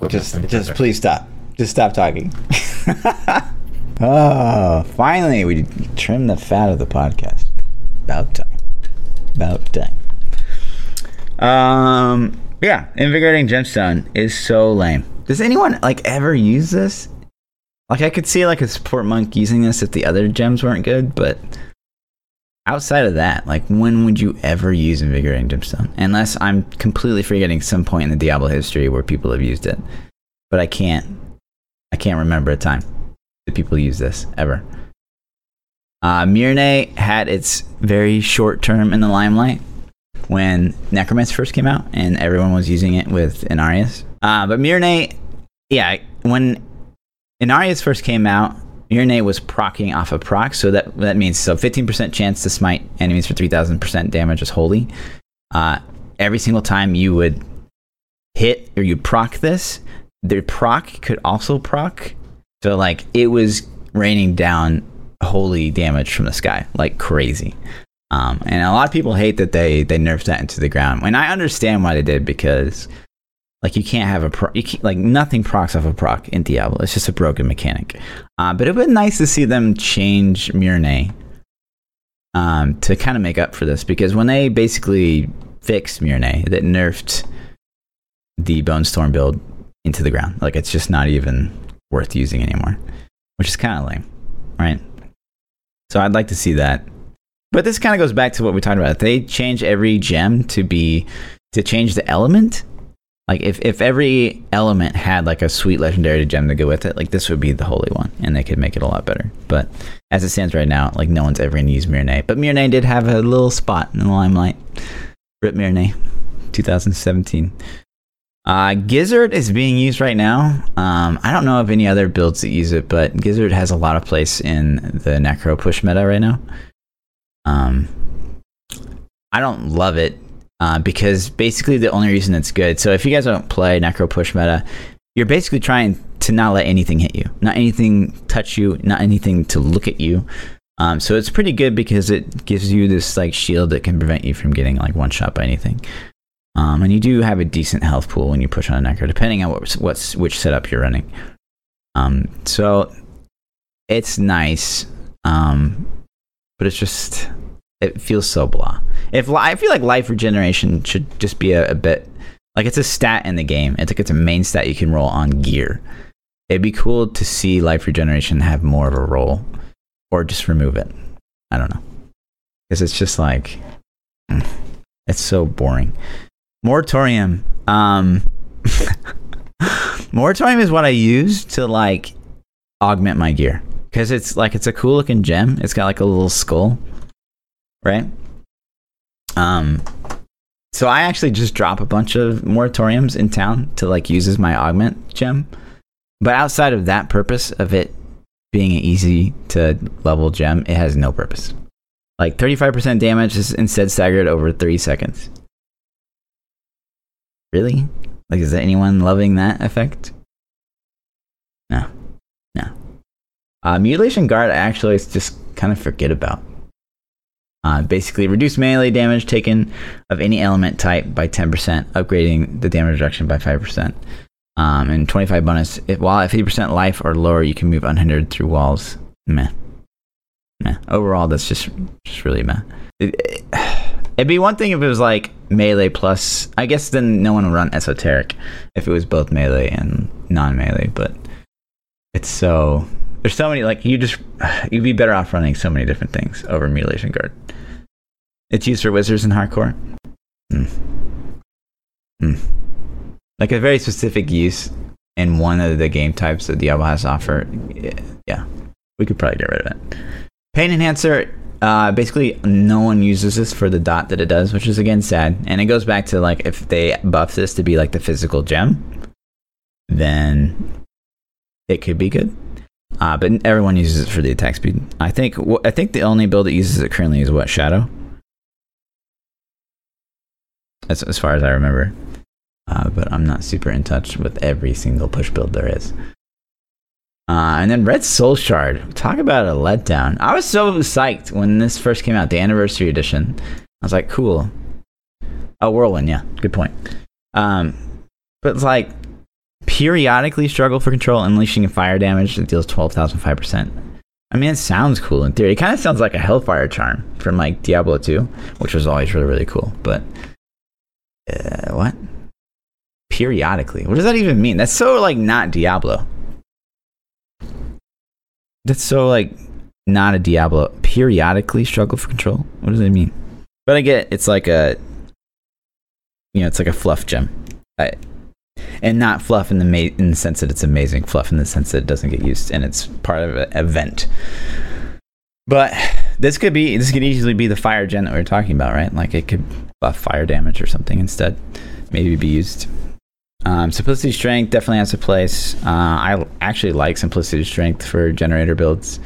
Just, just please stop. Just stop talking. *laughs* oh, finally, we trimmed the fat of the podcast. About time. About time. Um, yeah, invigorating gemstone is so lame. Does anyone like ever use this? Like, I could see like a support monk using this if the other gems weren't good, but outside of that, like, when would you ever use invigorating gemstone? Unless I'm completely forgetting some point in the Diablo history where people have used it, but I can't. I can't remember a time that people use this ever. Uh, Mirinae had its very short term in the limelight when Necromancer first came out, and everyone was using it with Inarius. Uh, but Mirinae, yeah, when Inarius first came out, Mirinae was procking off of proc, so that that means so 15% chance to smite enemies for 3000% damage is holy. Uh, every single time you would hit or you proc this, the proc could also proc. So like it was raining down holy damage from the sky like crazy. Um, and a lot of people hate that they they nerfed that into the ground. And I understand why they did because like you can't have a pro- you can't, like nothing procs off a proc in Diablo. It's just a broken mechanic. Uh, but it would be nice to see them change Mirinae um, to kind of make up for this because when they basically fixed Mirinae, that nerfed the Bone Storm build into the ground. Like it's just not even worth using anymore, which is kind of lame, right? So I'd like to see that. But this kind of goes back to what we talked about. If they change every gem to be to change the element, like if if every element had like a sweet legendary gem to go with it, like this would be the holy one, and they could make it a lot better. But as it stands right now, like no one's ever gonna use Mirinae. But Mirinae did have a little spot in the limelight. Rip Mirinae, 2017. Uh, Gizzard is being used right now. Um, I don't know of any other builds that use it, but Gizzard has a lot of place in the Necro push meta right now. Um, I don't love it uh, because basically the only reason it's good. So if you guys don't play Necro push meta, you're basically trying to not let anything hit you, not anything touch you, not anything to look at you. Um, so it's pretty good because it gives you this like shield that can prevent you from getting like one shot by anything. Um, and you do have a decent health pool when you push on a necro, depending on what what's which setup you're running. Um, so it's nice, um, but it's just it feels so blah. If I feel like life regeneration should just be a, a bit like it's a stat in the game. It's like it's a main stat you can roll on gear. It'd be cool to see life regeneration have more of a role, or just remove it. I don't know, because it's just like *clears throat* it's so boring. Moratorium. Um, *laughs* Moratorium is what I use to like augment my gear because it's like it's a cool looking gem. It's got like a little skull, right? Um, so I actually just drop a bunch of moratoriums in town to like use as my augment gem. But outside of that purpose of it being an easy to level gem, it has no purpose. Like 35% damage is instead staggered over three seconds. Really? Like, is there anyone loving that effect? No, no. Uh, mutilation guard, I actually just kind of forget about. Uh, basically, reduce melee damage taken of any element type by 10%, upgrading the damage reduction by 5%. Um, and 25 bonus. If, while at 50% life or lower, you can move unhindered through walls. Meh. Meh. Overall, that's just, just really meh. It, *sighs* it'd be one thing if it was like melee plus. I guess then no one would run esoteric if it was both melee and non melee, but it's so. There's so many, like, you just. *sighs* You'd be better off running so many different things over Mutilation Guard. It's used for wizards in hardcore. Hmm. Hmm like a very specific use in one of the game types that Diablo has to offer, yeah, we could probably get rid of it. Pain Enhancer, uh, basically, no one uses this for the dot that it does, which is again sad. And it goes back to like if they buff this to be like the physical gem, then it could be good. Uh, but everyone uses it for the attack speed. I think I think the only build that uses it currently is what Shadow. As, as far as I remember uh, but I'm not super in touch with every single push build there is. Uh, and then Red Soul Shard. Talk about a letdown. I was so psyched when this first came out, the anniversary edition. I was like, cool. Oh, Whirlwind, yeah, good point. Um, but it's like periodically struggle for control, unleashing fire damage that deals 12,005%. I mean, it sounds cool in theory. It kind of sounds like a Hellfire charm from like Diablo 2, which was always really, really cool. But uh, what? periodically. What does that even mean? That's so like not Diablo. That's so like not a Diablo. Periodically struggle for control. What does that mean? But I get it's like a you know it's like a fluff gem, I, and not fluff in the ma- in the sense that it's amazing. Fluff in the sense that it doesn't get used and it's part of an event. But this could be this could easily be the fire gen that we are talking about, right? Like it could buff fire damage or something instead. Maybe be used. Um, Simplicity Strength definitely has a place. Uh, I actually like Simplicity Strength for generator builds.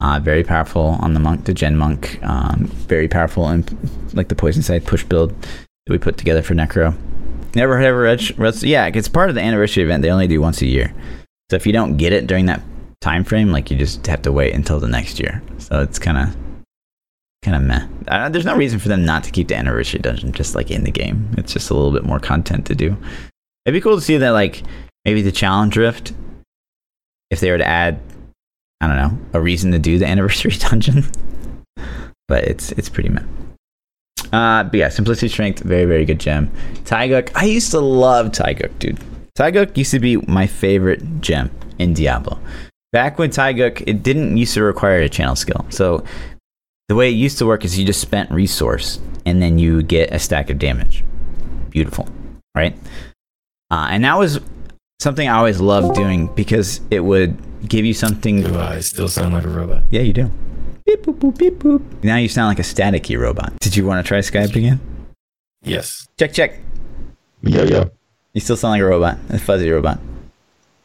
Uh, very powerful on the monk, the gen monk. Um, very powerful in like the poison side push build that we put together for Necro. Never ever read, read yeah, it's part of the anniversary event. They only do once a year, so if you don't get it during that time frame, like you just have to wait until the next year. So it's kind of kind of meh. There's no reason for them not to keep the anniversary dungeon just like in the game. It's just a little bit more content to do. It'd be cool to see that, like, maybe the challenge rift, if they were to add, I don't know, a reason to do the *laughs* anniversary dungeon. but it's it's pretty meh. Uh, but yeah, Simplicity Strength, very, very good gem. Taeguk, I used to love Taeguk, dude. Taeguk used to be my favorite gem in Diablo. Back when Taeguk, it didn't used to require a channel skill. So the way it used to work is you just spent resource and then you get a stack of damage. Beautiful, right? Uh, and that was something I always loved doing because it would give you something. Do I still sound like a robot? Yeah, you do. Beep boop boop beep boop. Now you sound like a staticky robot. Did you want to try Skype again? Yes. Check check. Yo yo. You still sound like a robot, a fuzzy robot.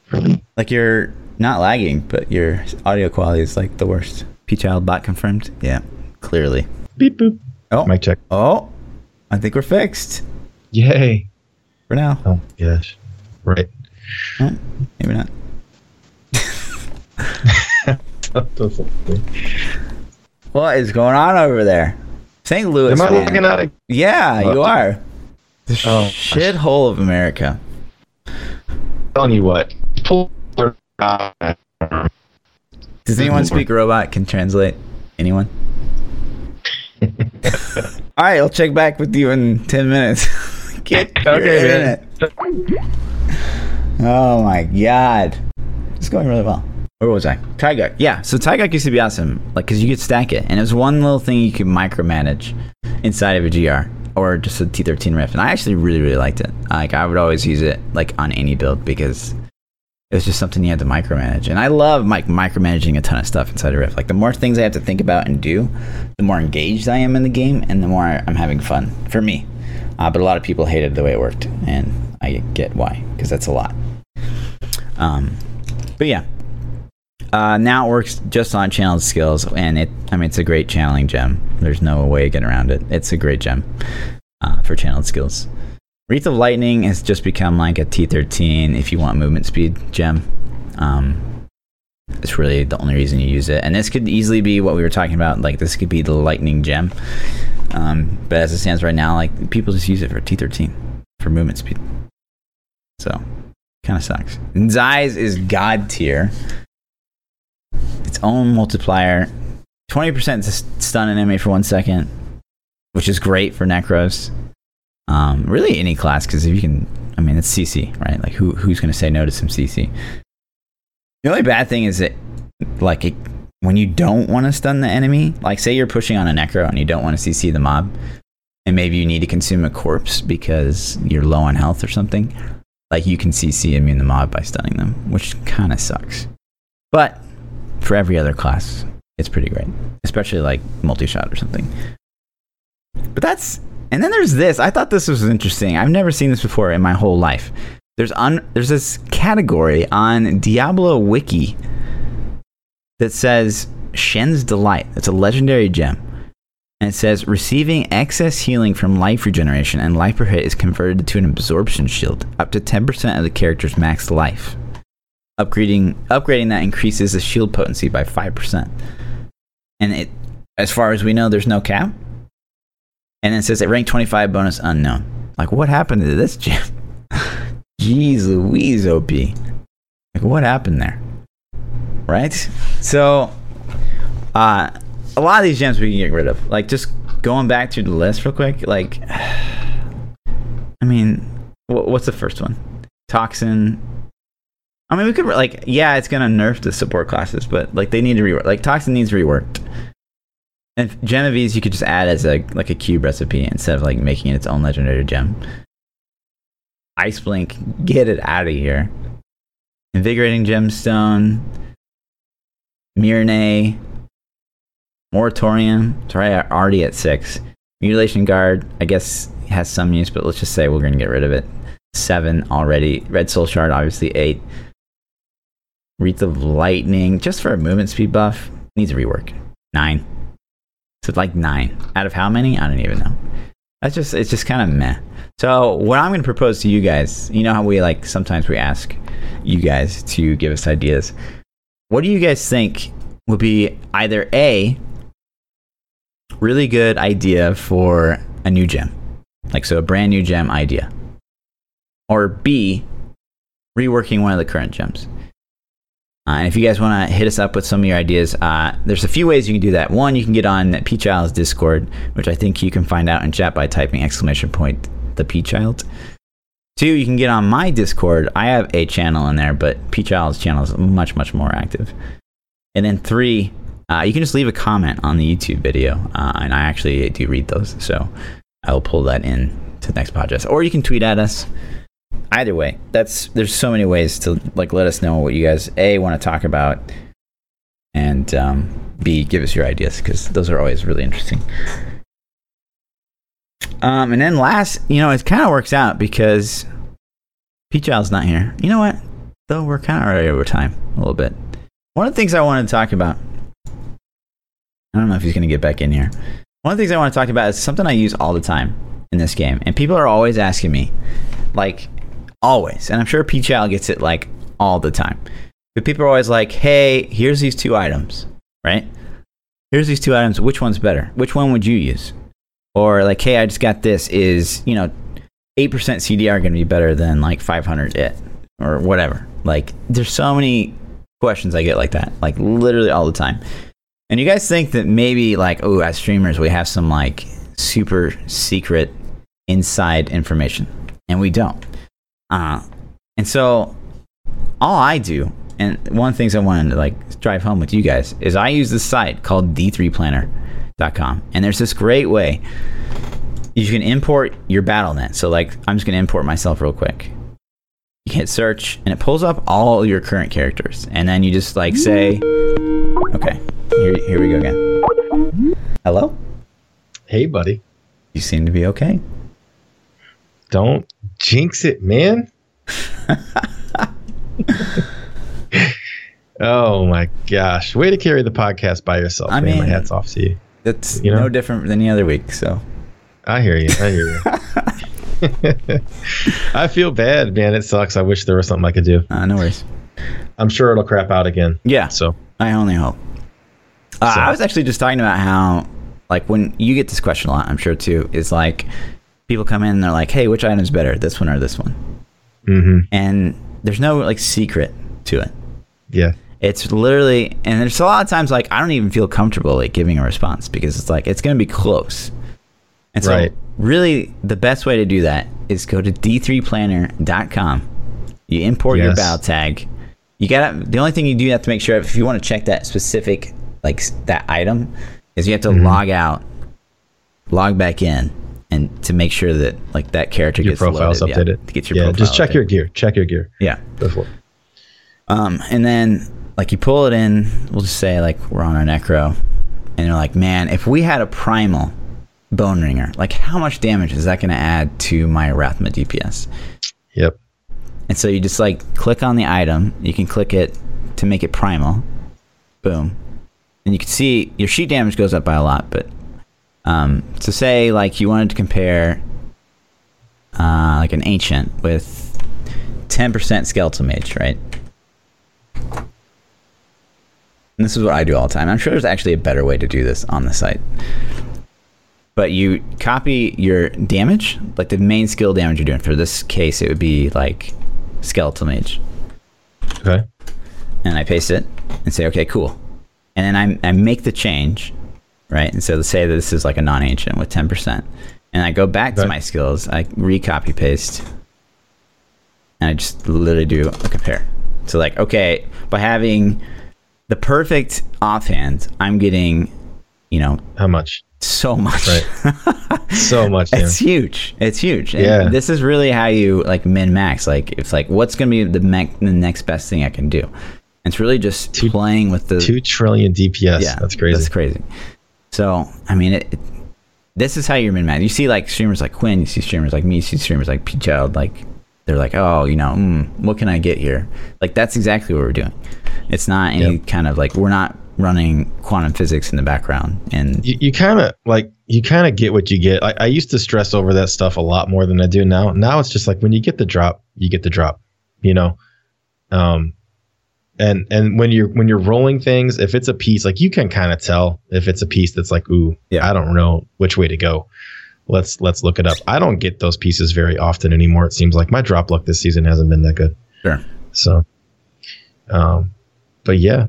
Really? Like you're not lagging, but your audio quality is like the worst. P child bot confirmed. Yeah, clearly. Beep boop. Oh, mic check. Oh, I think we're fixed. Yay for now. Oh gosh, right. Oh, maybe not. *laughs* what is going on over there? St. Louis. Am I man. looking at it? Yeah, oh. you are. The oh, shithole of America. Telling you what. Does mm-hmm. anyone speak robot? Can translate? Anyone? *laughs* All right, I'll check back with you in ten minutes. *laughs* Get okay, Oh my god. It's going really well. Where was I? Taeguk. Yeah, so Taeguk used to be awesome, like, because you could stack it. And it was one little thing you could micromanage inside of a GR or just a T13 riff. And I actually really, really liked it. Like, I would always use it, like, on any build because it was just something you had to micromanage. And I love like micromanaging a ton of stuff inside a riff. Like, the more things I have to think about and do, the more engaged I am in the game and the more I'm having fun. For me. Uh, but a lot of people hated the way it worked, and I get why, because that's a lot. Um, but yeah, uh, now it works just on channeled skills, and it. I mean, it's a great channeling gem. There's no way to get around it. It's a great gem uh, for channeled skills. Wreath of Lightning has just become like a T13 if you want movement speed gem. Um, it's really the only reason you use it. And this could easily be what we were talking about. Like this could be the lightning gem. Um, but as it stands right now, like people just use it for T13 for movement speed. So kind of sucks. Zei's is god tier. Its own multiplier. 20% to stun an enemy for one second, which is great for Necros. Um, really any class, because if you can, I mean, it's CC, right? Like who who's going to say no to some CC? The only bad thing is that, like, it, when you don't want to stun the enemy, like, say you're pushing on a Necro and you don't want to CC the mob, and maybe you need to consume a corpse because you're low on health or something, like, you can CC immune the mob by stunning them, which kind of sucks. But for every other class, it's pretty great, especially like multi shot or something. But that's, and then there's this. I thought this was interesting. I've never seen this before in my whole life. There's there's this category on Diablo Wiki that says Shen's Delight. It's a legendary gem. And it says receiving excess healing from life regeneration and life per hit is converted to an absorption shield, up to 10% of the character's max life. Upgrading upgrading that increases the shield potency by 5%. And it as far as we know, there's no cap. And it says it rank 25 bonus unknown. Like what happened to this gem? *laughs* Jeez Louise, OP. Like, what happened there? Right? So, uh, a lot of these gems we can get rid of. Like, just going back to the list real quick. Like, *sighs* I mean, what's the first one? Toxin. I mean, we could, like, yeah, it's to nerf the support classes, but, like, they need to rework. Like, Toxin needs reworked. And Ease, you could just add as a, like, a cube recipe instead of, like, making it its own legendary gem. Ice Blink, get it out of here. Invigorating Gemstone, Mirinae, Moratorium, sorry, already at six. Mutilation Guard, I guess has some use, but let's just say we're to get rid of it. Seven already. Red Soul Shard, obviously eight. Wreath of Lightning, just for a movement speed buff, needs a rework. Nine. So like nine. Out of how many? I don't even know. That's just, it's just kind of meh. So what I'm going to propose to you guys, you know how we like sometimes we ask you guys to give us ideas. What do you guys think would be either a really good idea for a new gem, like so a brand new gem idea, or b reworking one of the current gems? Uh, and if you guys want to hit us up with some of your ideas, uh, there's a few ways you can do that. One, you can get on P Child's Discord, which I think you can find out in chat by typing exclamation point the P Child. Two, you can get on my Discord. I have a channel in there, but P Child's channel is much, much more active. And then three, uh, you can just leave a comment on the YouTube video, uh, and I actually do read those. So I will pull that in to the next podcast. Or you can tweet at us. Either way, that's there's so many ways to like let us know what you guys a want to talk about, and um, b give us your ideas because those are always really interesting. Um, and then last, you know, it kind of works out because P Child's not here. You know what? Though we're kind of already over time a little bit. One of the things I wanted to talk about, I don't know if he's going to get back in here. One of the things I want to talk about is something I use all the time in this game. And people are always asking me, like, always. And I'm sure P Child gets it, like, all the time. But people are always like, hey, here's these two items, right? Here's these two items. Which one's better? Which one would you use? or like, hey, I just got this. Is you know, eight percent CDR going to be better than like 500 it or whatever? Like, there's so many questions I get like that, like literally all the time. And you guys think that maybe like, oh, as streamers, we have some like super secret inside information, and we don't. Uh, and so all I do, and one of the things I wanted to like drive home with you guys is I use this site called D3 Planner com. And there's this great way you can import your BattleNet. So, like, I'm just going to import myself real quick. You hit search, and it pulls up all your current characters. And then you just, like, say, okay, here, here we go again. Hello? Hey, buddy. You seem to be okay. Don't jinx it, man. oh my gosh. Way to carry the podcast by yourself. I man. mean, my hat's off to you. That's you know? no different than any other week. So I hear you. I hear you. *laughs* I feel bad, man. It sucks. I wish there was something I could do. Uh, no worries. I'm sure it'll crap out again. Yeah. So I only hope. Uh, So- I was actually just talking about how, like, when you get this question a lot, I'm sure too, is like people come in and they're like, "Hey, which item's better, this one or this one?" hmm And there's no like secret to it. yeah, It's literally, and there's a lot of times like I don't even feel comfortable like giving a response because it's like it's gonna be close. And so, Right. really, the best way to do that is go to d3planner.com. You import your Yes. battle tag. You got to the only thing you do have to make sure if you want to check that specific like that item is you have to Mm-hmm. log out, log back in, and to make sure that like that character your gets profile's loaded, yeah, updated. to get your yeah, profile just check updated. your gear. Check your gear yeah. before. Um, and then like you pull it in, we'll just say like we're on our necro, and you're like, man, if we had a primal bone ringer, like how much damage is that going to add to my Rathma DPS? Yep. And so you just like click on the item. You can click it to make it primal. Boom. And you can see your sheet damage goes up by a lot. But um, to say like you wanted to compare uh, like an ancient with 10% skeletal mage, right? And this is what I do all the time. I'm sure there's actually a better way to do this on the site. But you copy your damage, like the main skill damage you're doing. For this case, it would be like skeletal mage. Okay. And I paste it and say, okay, cool. And then I, I make the change, right? And so let's say that this is like a non ancient with 10%. And I go back to my skills, I recopy paste, and I just literally do a compare. So, like, okay, by having the perfect offhand, I'm getting, you know, How much? so much. Right. *laughs* So much. It's huge. It's huge. And Yeah. This is really how you like min max. Like it's like what's gonna be the me- the next best thing I can do. It's really just Two- playing with the Two trillion DPS. yeah. that's crazy. That's crazy. So I mean, it, it- this is how you're min max. You see like streamers like Quin. You see streamers like me. You see streamers like P Child. Like they're like, oh, you know, mm, what can I get here? Like that's exactly what we're doing. It's not any Yep. kind of like we're not running quantum physics in the background and you, you kind of like you kind of get what you get. I, I used to stress over that stuff a lot more than I do now. Now it's just like when you get the drop, you get the drop. You know, um, and and when you're when you're rolling things, if it's a piece, like you can kind of tell if it's a piece that's like, ooh, Yeah. I don't know which way to go. Let's let's look it up. I don't get those pieces very often anymore. It seems like my drop luck this season hasn't been that good. Sure. So, um, but yeah,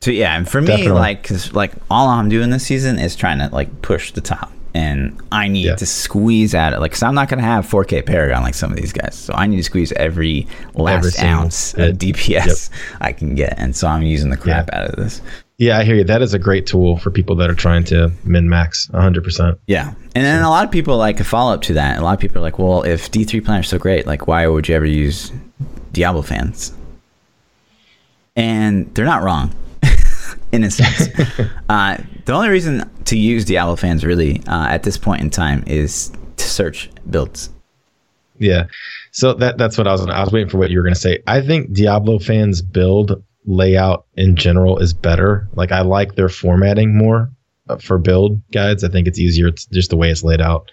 So yeah, and for me, like, cause like all I'm doing this season is trying to like push the top, and I need Yeah. to squeeze at it. Like, cause I'm not gonna have 4K Paragon like some of these guys, so I need to squeeze every last Every ounce bit. of DPS I can get, and so I'm using the crap out of this. yeah, I hear you. That is a great tool for people that are trying to min max 100. percent Yeah, and then a lot of people like a follow up to that. A lot of people are like, well, if D3 Planner is so great, like, why would you ever use Diablo fans? And they're not wrong, in a sense. *laughs* uh, the only reason to use Diablo fans really uh, at this point in time is to search builds. Yeah. So that that's what I was I was waiting for what you were going to say. I think Diablo fans build layout in general is better. Like I like their formatting more uh, for build guides. I think it's easier. It's just the way it's laid out.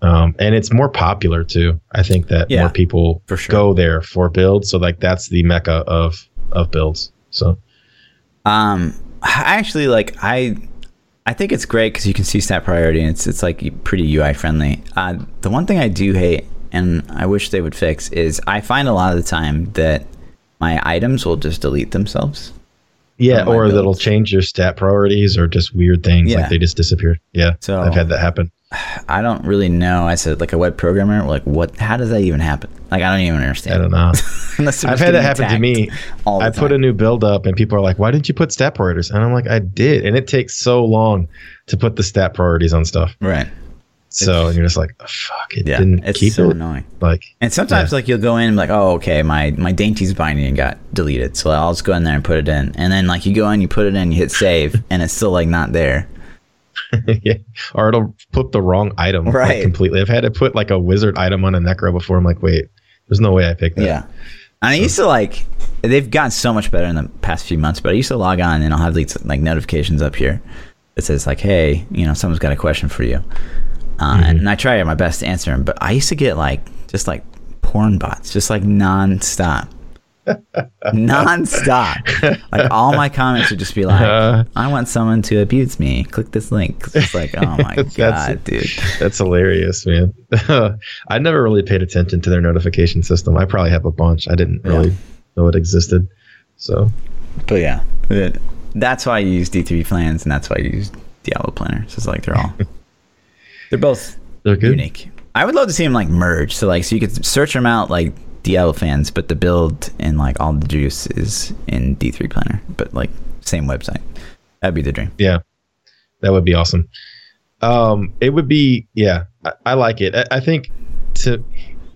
Um, and it's more popular too. I think that Yeah, more people sure. go there for builds. So like that's the mecca of of builds. So Um, I actually like I. I think it's great because you can see stat priority and it's it's like pretty UI friendly. Uh, the one thing I do hate and I wish they would fix is I find a lot of the time that my items will just delete themselves. yeah, or that'll change your stat priorities or just weird things Yeah. like they just disappear. Yeah, So- I've had that happen. *sighs* I don't really know. I said like a web programmer, like what? How does that even happen? Like I don't even understand. I don't know. *laughs* I've had that happen to me. attacked all the I put a new build up and people are like, why didn't you put stat priorities? And I'm like, I did. And it takes so long to put the stat priorities on stuff. right. So and you're just like, oh, fuck, it Yeah, didn't it's keep so it. annoying. Like, And sometimes Yeah. like you'll go in and be like, oh okay, my my Dayntee's Binding got deleted, so I'll just go in there and put it in. And then like you go in, you put it in, you hit save, *laughs* and it's still like not there. *laughs* yeah. Or it'll put the wrong item like, Right. completely. I've had to put like a wizard item on a necro before. I'm like, wait, there's no way I picked that. Yeah. And I used to like they've gotten so much better in the past few months, but I used to log on and I'll have these like notifications up here that says like, hey, you know, someone's got a question for you. Uh, Mm-hmm. And I try my best to answer them, but I used to get like just like porn bots, just like nonstop. Nonstop. Like all my comments would just be like, Uh. "I want someone to abuse me. Click this link." It's like, oh my *laughs* That's- god, dude. That's hilarious, man. *laughs* I never really paid attention to their notification system. I probably have a bunch. I didn't Yeah. really know it existed. So But yeah, it- that's why I use D3 plans, and that's why I use Diablo Planner. So it's like they're all *laughs* they're both they're good. unique. I would love to see them like merge. So like, so you could search them out like Diablo fans, but the build and like all the juice is in D3 Planner, but like same website. That'd be the dream. Yeah, that would be awesome. Um, it would be yeah. I, I like it. I, I think to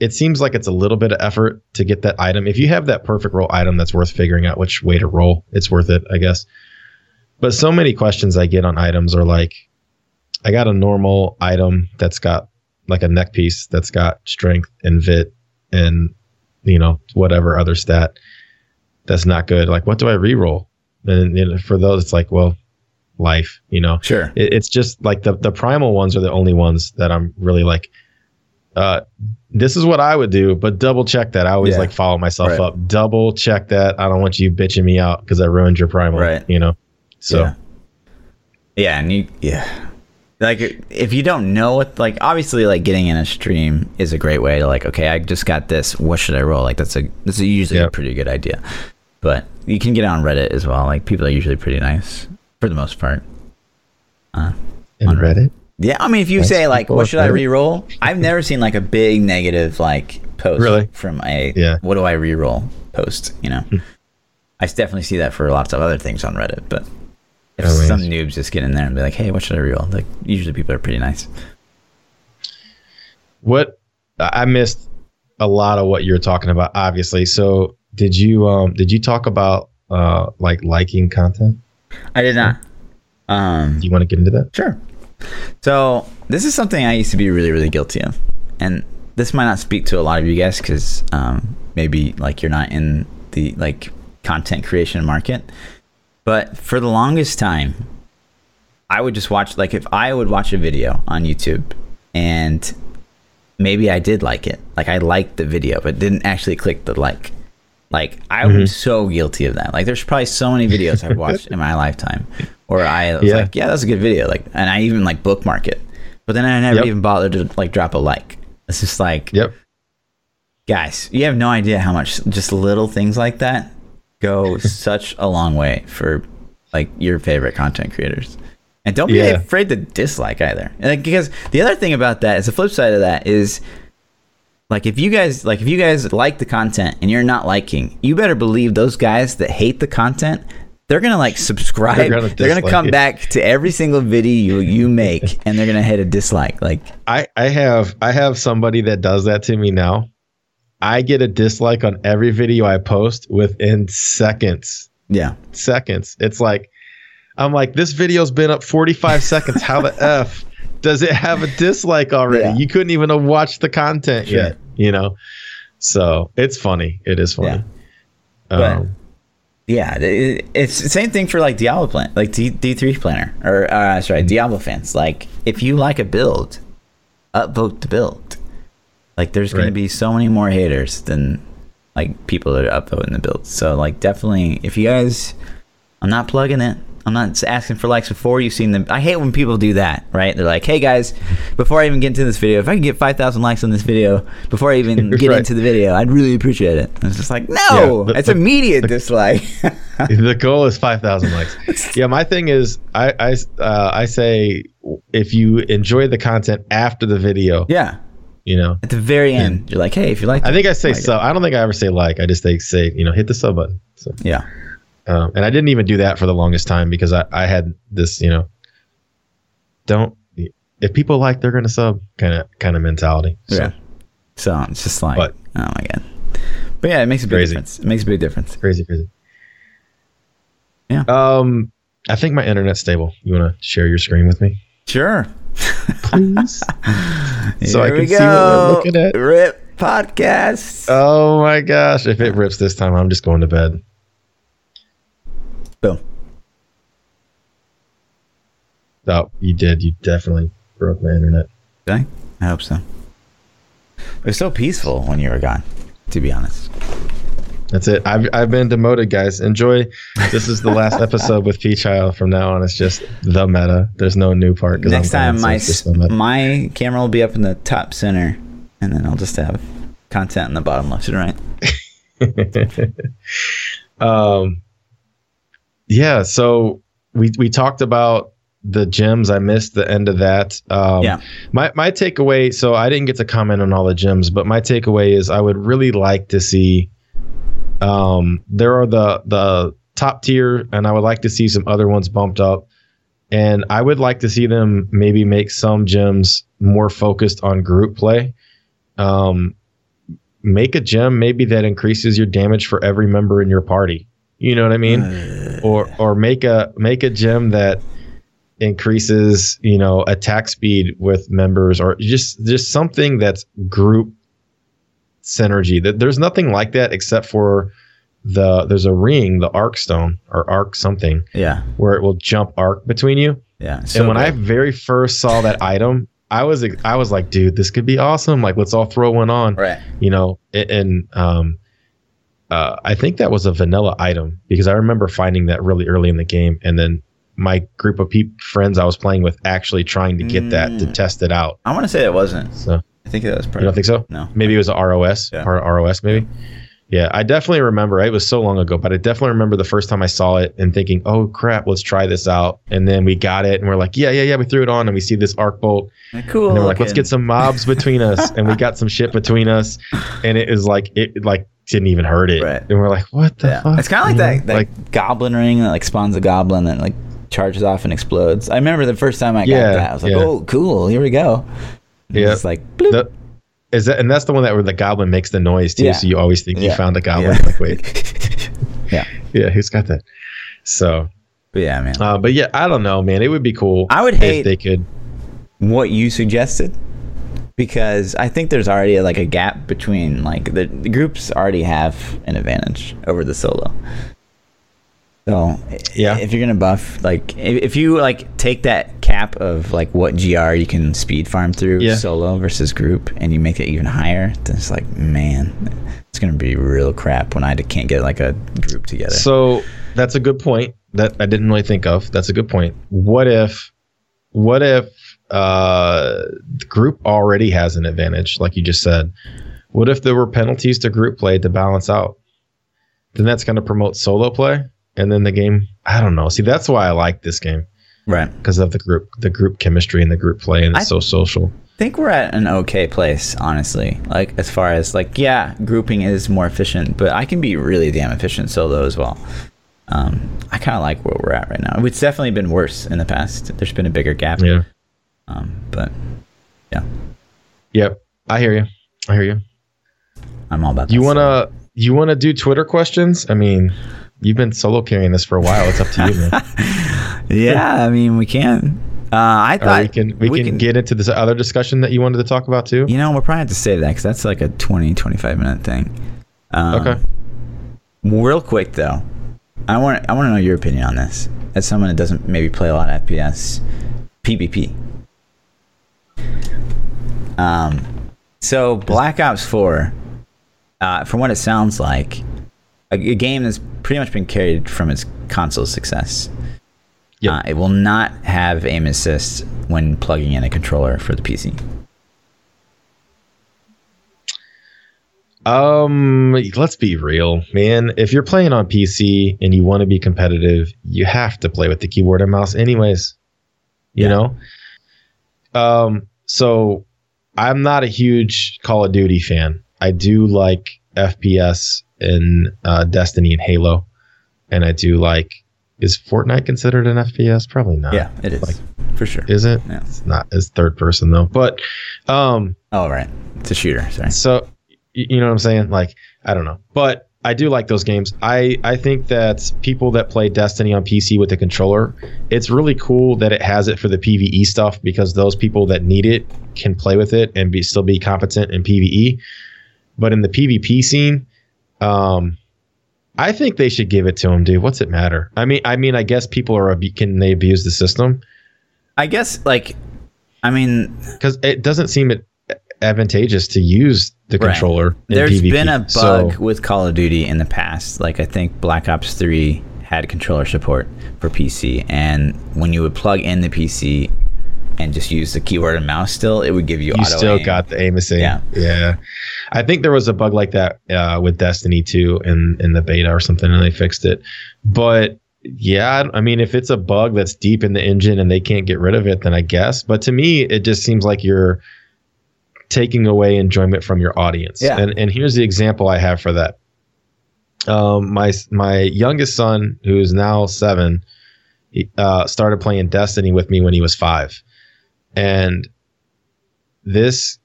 it seems like it's a little bit of effort to get that item. If you have that perfect roll item that's worth figuring out which way to roll, it's worth it, I guess. But so many questions I get on items are like, I got a normal item that's got like a neck piece that's got strength and vit and you know whatever other stat that's not good. Like, what do I re-roll? And, and for those, it's like, well, life, you know Sure. it, it's just like the the primal ones are the only ones that I'm really like. Uh, this is what I would do, but double check that. I always Yeah. like follow myself Right. up. Double check that. I don't want you bitching me out because I ruined your primal. Right. You know. So yeah. yeah, and you yeah. Like if you don't know what like obviously like getting in a stream is a great way to like okay I just got this what should I roll like that's a that's a usually a pretty good idea, but you can get it on Reddit as well like people are usually pretty nice for the most part. Uh, on Reddit. yeah, I mean if you Nice say like what should I re-roll, I've never seen like a big negative like post Really? from a Yeah. what do I re-roll post you know. Hmm. I definitely see that for lots of other things on Reddit, but if man. some noobs just get in there and be like, "Hey, what should I reroll?" Like, usually people are pretty nice. What I missed a lot of what you're talking about, obviously. So did you um did you talk about uh like liking content? I did not. Um, Do you want to get into that? sure. So this is something I used to be really, really guilty of, and this might not speak to a lot of you guys because um, maybe like you're not in the like content creation market. But for the longest time, I would just watch like if I would watch a video on YouTube and maybe I did like it. Like I liked the video, but didn't actually click the like. Like I Mm-hmm. was so guilty of that. Like there's probably so many videos I've watched in my lifetime where I *laughs* was Yeah. like, yeah, that's a good video. Like, and I even like bookmark it, but then I never Yep. even bothered to like drop a like. It's just like, Yep. guys, you have no idea how much just little things like that go such a long way for like your favorite content creators. And don't be Yeah. afraid to dislike either. Like, because the other thing about that is the flip side of that is like if you guys like if you guys like the content and you're not liking, you better believe those guys that hate the content, they're gonna like subscribe. They're They're gonna, gonna come it. back to every single video you, you make and they're gonna hit a dislike. Like I I have I have somebody that does that to me now. I get a dislike on every video I post within seconds. yeah. Seconds. It's like I'm like this video's been up 45 *laughs* seconds. How the f does it have a dislike already? Yeah. You couldn't even have watched the content Sure. yet, you know. So, it's funny. It is funny. But- Um, Yeah, it- it's the same thing for like Diablo plan, like D D three planner, or uh, sorry, Diablo fans. Like, if you like a build, upvote the build. Like, there's going Right. to be so many more haters than like people that are upvoting the build. So, like, definitely, if you guys, I'm not plugging it. I'm not asking for likes before you've seen them. I hate when people do that, right? They're like, "Hey guys, before I even get into this video, if I can get 5,000 likes on this video before I even *laughs* get Right. into the video, I'd really appreciate it." And it's just like, no, Yeah, the- it's the- immediate *laughs* dislike. the goal is 5000 likes *laughs* yeah my thing is i i uh, i say if you enjoy the content after the video yeah, you know at the very end, you're like, "Hey, if you like," i think i say like it. sub i don't think i ever say like i just say say you know hit the sub button so yeah, um, and i didn't even do that for the longest time because i i had this you know don't if people like they're gonna sub kind of kind of mentality so yeah. So it's just like, But- oh my god. But yeah, it makes a big Crazy. difference. It makes a big difference. crazy crazy Yeah. um i think my internet's stable you want to share your screen with me Sure. please *laughs* So I can we see what we're looking at. Rip podcast. Oh my gosh. If it rips this time, I'm just going to bed. Boom. Oh, you did. You definitely broke my internet. Did I? I hope so. It was so peaceful when you were gone. To be honest. That's it. I've, I've been demoted, guys. Enjoy. This is the last *laughs* episode with P Child. From now on, it's just the meta. There's no new part. Next I'm time, my it's just the meta. my camera will be up in the top center, and then I'll just have content in the bottom left and right. *laughs* um, yeah. So we we talked about the gems. I missed the end of that. Um, Yeah. My my takeaway. So I didn't get to comment on all the gems, but my takeaway is I would really like to see. Um, there are the the top tier, and I would like to see some other ones bumped up. And I would like to see them maybe make some gems more focused on group play. Um, make a gem maybe that increases your damage for every member in your party. You know what I mean? or or make a make a gem that increases you know attack speed with members or just just something that's group synergy that there's nothing like that except for the there's a ring the Arcstone or arc something Yeah, where it will jump arc between you yeah. and when i very first saw that *laughs* item i was i was like dude this could be awesome like let's all throw one on right, you know and um uh, I think that was a vanilla item because I remember finding that really early in the game, and then my group of peop friends I was playing with actually trying to get that to Mm. test it out. I want to say it wasn't. So I think that was probably. you don't think so? No. Maybe it was a ROS, Yeah. part of ROS, maybe. Yeah, I definitely remember. It was so long ago, but I definitely remember the first time I saw it and thinking, "Oh crap, let's try this out." And then we got it, and we're like, "Yeah, yeah, yeah." We threw it on, and we see this arc bolt, Cool. and we're like, let's get some mobs between *laughs* us, and we got some shit between us, and it is like it like didn't even hurt it, Right. and we're like, what the Yeah, fuck? it's kind of like You that, know, that like goblin ring that like spawns a goblin that like charges off and explodes. I remember the first time I got Yeah, that, I was like, yeah. "Oh, cool! Here we go." Yeah. it's like, bloop. the, is that, and that's the one that where the goblin makes the noise too. Yeah. So you always think you found a goblin. Yeah. Like, wait, *laughs* yeah, yeah, who's got that? So, but yeah, man. uh, but yeah, I don't know, man. It would be cool. I would if hate they could. what you suggested because I think there's already like a gap between like the, the groups already have an advantage over the solo. So Yeah. if you're gonna buff like if, you like take that cap of like what gr you can speed farm through Yeah. solo versus group and you make it even higher, then it's like man, it's gonna be real crap when I can't get like a group together. So that's a good point that I didn't really think of. That's a good point. What if, what if uh, the group already has an advantage, like you just said? What if there were penalties to group play to balance out? Then that's going to promote solo play, and then the game. I don't know. See, that's why I like this game right. because of the group, the group chemistry and the group play, and it's I- so social. I think we're at an okay place, honestly. Like as far as like, yeah, grouping is more efficient, but I can be really damn efficient solo as well. Um, I kind of like where we're at right now. It's definitely been worse in the past. There's been a bigger gap. Yeah. Um, but yeah, Yep. I hear you. I hear you. I'm all about. You want to you want to do Twitter questions? I mean, you've been solo carrying this for a while. It's up to you, man. *laughs* Yeah, I mean we can. Uh, I Or thought we can we, can, get into this other discussion that you wanted to talk about too. You know, we'll probably have to save that because that's like a 20, 25 minute thing. Um, Okay. Real quick though, I want I want to know your opinion on this. As someone that doesn't maybe play a lot of FPS, PvP. Um, so Black Ops Four, uh, from what it sounds like, a, a game that's pretty much been carried from its console success. Yep. Uh, it will not have aim assist when plugging in a controller for the PC. Um, let's be real, man. If you're playing on PC and you want to be competitive, you have to play with the keyboard and mouse, anyways. You Yeah. know. Um. So, I'm not a huge Call of Duty fan. I do like FPS in uh, Destiny and Halo, and I do like. Is Fortnite considered an FPS? Probably not. Yeah, it is Like- for sure. Is it? Yeah. It's not. It's third person though. But, um. Oh right, it's a shooter. Sorry. So, you know what I'm saying? Like, I don't know, but I do like those games. I I think that people that play Destiny on PC with the controller, it's really cool that it has it for the PVE stuff because those people that need it can play with it and be still be competent in PVE. But in the PvP scene, um, I think they should give it to him, dude. What's it matter? I mean, I mean, I guess people are can they abuse the system I guess like, I mean, because it doesn't seem it. advantageous to use the Right. controller. in There's PvP. been a bug So- with Call of Duty in the past. Like I think Black Ops 3 had controller support for PC, and when you would plug in the PC and just use the keyboard and mouse, still it would give you, you auto still aim. got the aim assist. Yeah. yeah. I think there was a bug like that uh, with Destiny 2 in in the beta or something, and they fixed it. But yeah, I mean, if it's a bug that's deep in the engine and they can't get rid of it, then I guess. But to me, it just seems like you're taking away enjoyment from your audience. Yeah. And and here's the example I have for that. Um, my my youngest son, who's now seven, he, uh, started playing Destiny with me when he was five, and this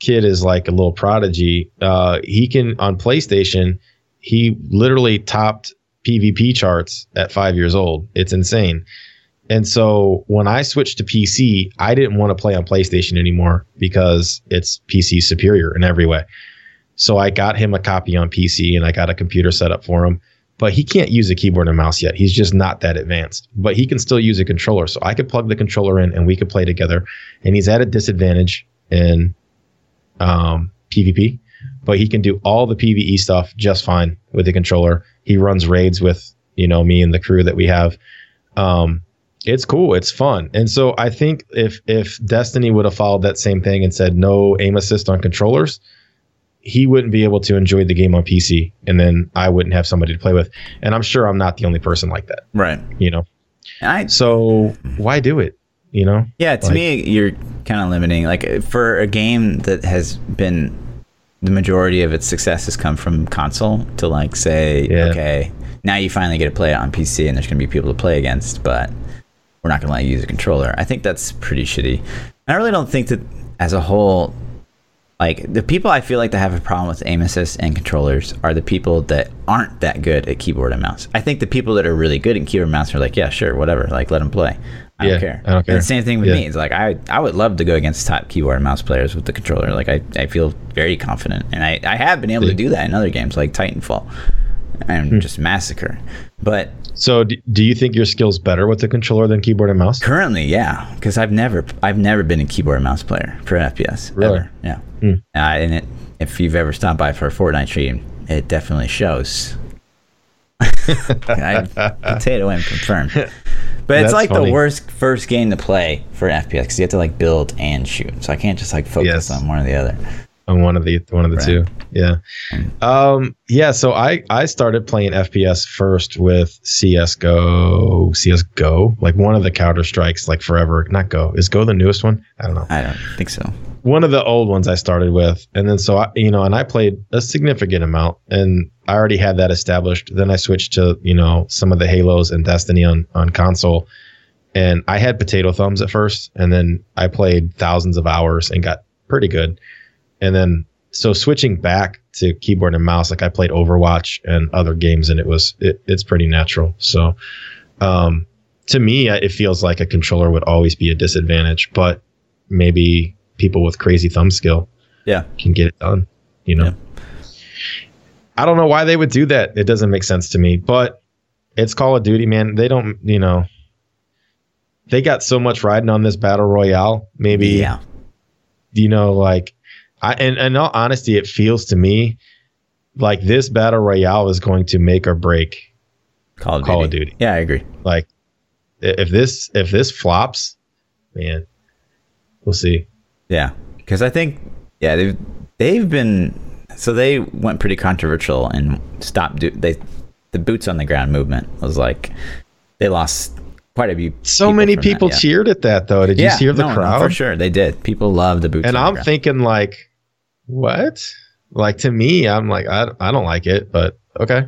kid is like a little prodigy. Uh, he can on PlayStation, he literally topped PvP charts at five years old. It's insane. And so when I switched to PC, I didn't want to play on PlayStation anymore because it's PC superior in every way. So I got him a copy on PC and I got a computer set up for him. But he can't use a keyboard and mouse yet. He's just not that advanced. But he can still use a controller. So I could plug the controller in and we could play together. And he's at a disadvantage in um, PvP, but he can do all the PvE stuff just fine with the controller. He runs raids with you know me and the crew that we have. Um, it's cool, it's fun, and so I think if if Destiny would have followed that same thing and said no aim assist on controllers, he wouldn't be able to enjoy the game on PC, and then I wouldn't have somebody to play with. And I'm sure I'm not the only person like that, right. you know. I So why do it? You know? Yeah, to Like- me, you're kind of limiting. Like for a game that has been the majority of its success has come from console to like say, Yeah. okay, now you finally get to play it on PC, and there's gonna be people to play against, but we're not gonna let you use a controller. I think that's pretty shitty. I really don't think that as a whole. Like the people I feel like that have a problem with aim assist and controllers are the people that aren't that good at keyboard and mouse. I think the people that are really good at keyboard and mouse are like, yeah, sure, whatever, like let them play. I Yeah, don't care. I don't care. And the same thing with Yeah. me. It's like I, I would love to go against top keyboard and mouse players with the controller. Like I, I feel very confident, and I, I have been able to do that in other games like Titanfall, and Hmm. just massacre. But So do, do you think your skill's better with the controller than keyboard and mouse? currently, yeah, because I've never, I've never been a keyboard and mouse player for FPS. Really? Ever. Yeah. Hmm. Uh, and it, if you've ever stopped by for a Fortnite stream, it definitely shows. *laughs* I potato and confirm. But it's like funny. the worst first game to play for FPS because you have to like build and shoot. So I can't just like focus Yes. on one or the other. On one of the one of the Right. two. Yeah. Um yeah, so I I started playing FPS first with CS:GO, CS:GO, like one of the Counter Strikes like forever. Not Go. Is Go the newest one? I don't know. I don't think so. One of the old ones I started with. And then so I you know, and I played a significant amount and I already had that established. Then I switched to, you know, some of the Halos and Destiny on on console. And I had potato thumbs at first and then I played thousands of hours and got pretty good and then so switching back to keyboard and mouse like i played overwatch and other games and it was it, it's pretty natural so um to me it feels like a controller would always be a disadvantage but maybe people with crazy thumb skill Yeah. can get it done you know Yeah. i don't know why they would do that it doesn't make sense to me but it's call of duty man they don't you know they got so much riding on this battle royale maybe Yeah. you know, like I and in all honesty, it feels to me like this battle royale is going to make or break. Call of Duty. Of Duty. Yeah, I agree. Like if this if this flops, man, we'll see. Yeah, because I think yeah they've they've been so they went pretty controversial and stopped do they the boots on the ground movement was like they lost quite a few. So many from that, people yeah. cheered at that though. Did Yeah, you hear the no, no, crowd? for sure they did. People love the boots. And I'm thinking like, what? Like to me, I'm like, I, I don't like it, but okay.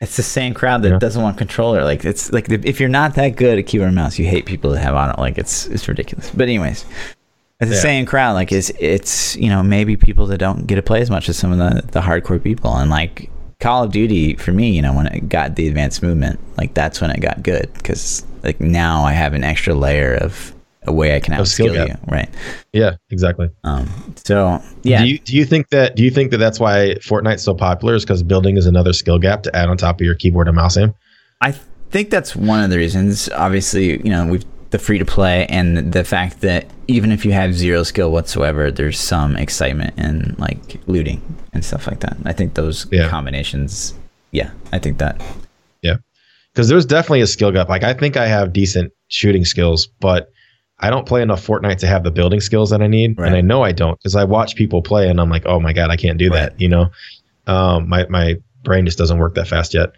It's the same crowd that Yeah. doesn't want controller. Like it's like if you're not that good at keyboard and mouse, you hate people that have on it. Like it's it's ridiculous. But anyways, it's the Yeah. same crowd. Like it's it's you know maybe people that don't get to play as much as some of the the hardcore people. And like Call of Duty for me, you know, when it got the advanced movement, like that's when it got good because like now I have an extra layer of a way I can outskill you. Right. Yeah, exactly. Um. So yeah. Do you do you think that do you think that that's why Fortnite's so popular? Is because building is another skill gap to add on top of your keyboard and mouse aim? I think that's one of the reasons. Obviously, you know, we've the free to play and the fact that even if you have zero skill whatsoever, there's some excitement in like looting and stuff like that. I think those Yeah. combinations. Yeah, I think that. Yeah. Because there's definitely a skill gap. Like I think I have decent shooting skills, but I don't play enough Fortnite to have the building skills that I need. Right. And I know I don't because I watch people play and I'm like, oh my God, I can't do Right. that. You know? Um, my my brain just doesn't work that fast yet.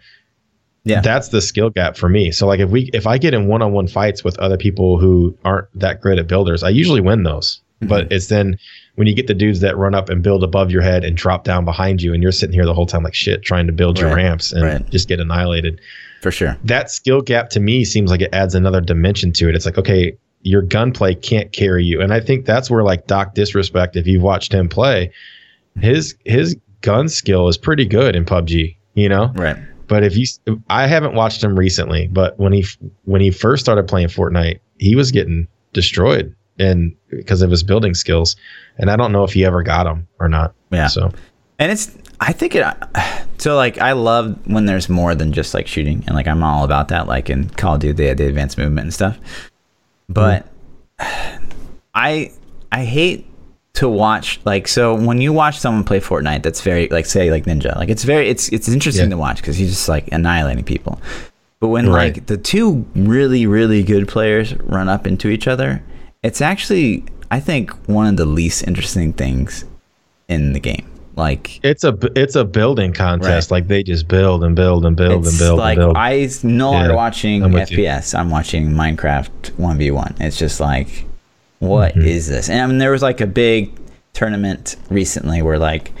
Yeah. That's the skill gap for me. So like if we if I get in one on one fights with other people who aren't that great at builders, I usually win those. Mm-hmm. But it's then when you get the dudes that run up and build above your head and drop down behind you and you're sitting here the whole time like shit trying to build your ramps and Right. just get annihilated For sure. that skill gap to me seems like it adds another dimension to it. It's like, okay, your gunplay can't carry you. And I think that's where like Doc Disrespect, if you've watched him play, his his gun skill is pretty good in PUBG, you know? Right. But if you I haven't watched him recently, but when he when he first started playing Fortnite, he was getting destroyed and because of his building skills. And I don't know if he ever got them or not. Yeah. So And it's, I think it, *sighs* so like, I love when there's more than just like shooting. And like, I'm all about that, like in Call of Duty, they had the advanced movement and stuff. But mm. I, I hate to watch, like, so when you watch someone play Fortnite, that's very, like, say, like Ninja, like, it's very, it's, it's interesting Yeah. to watch because he's just like annihilating people. But when Right. like the two really, really good players run up into each other, it's actually, I think, one of the least interesting things in the game. Like, it's a it's a building contest. Right. Like they just build and build and build and build like and build. I no longer Yeah, watching I'm with you. FPS. I'm watching Minecraft one v one. It's just like, what is Mm-hmm. this? And I mean, there was like a big tournament recently where like,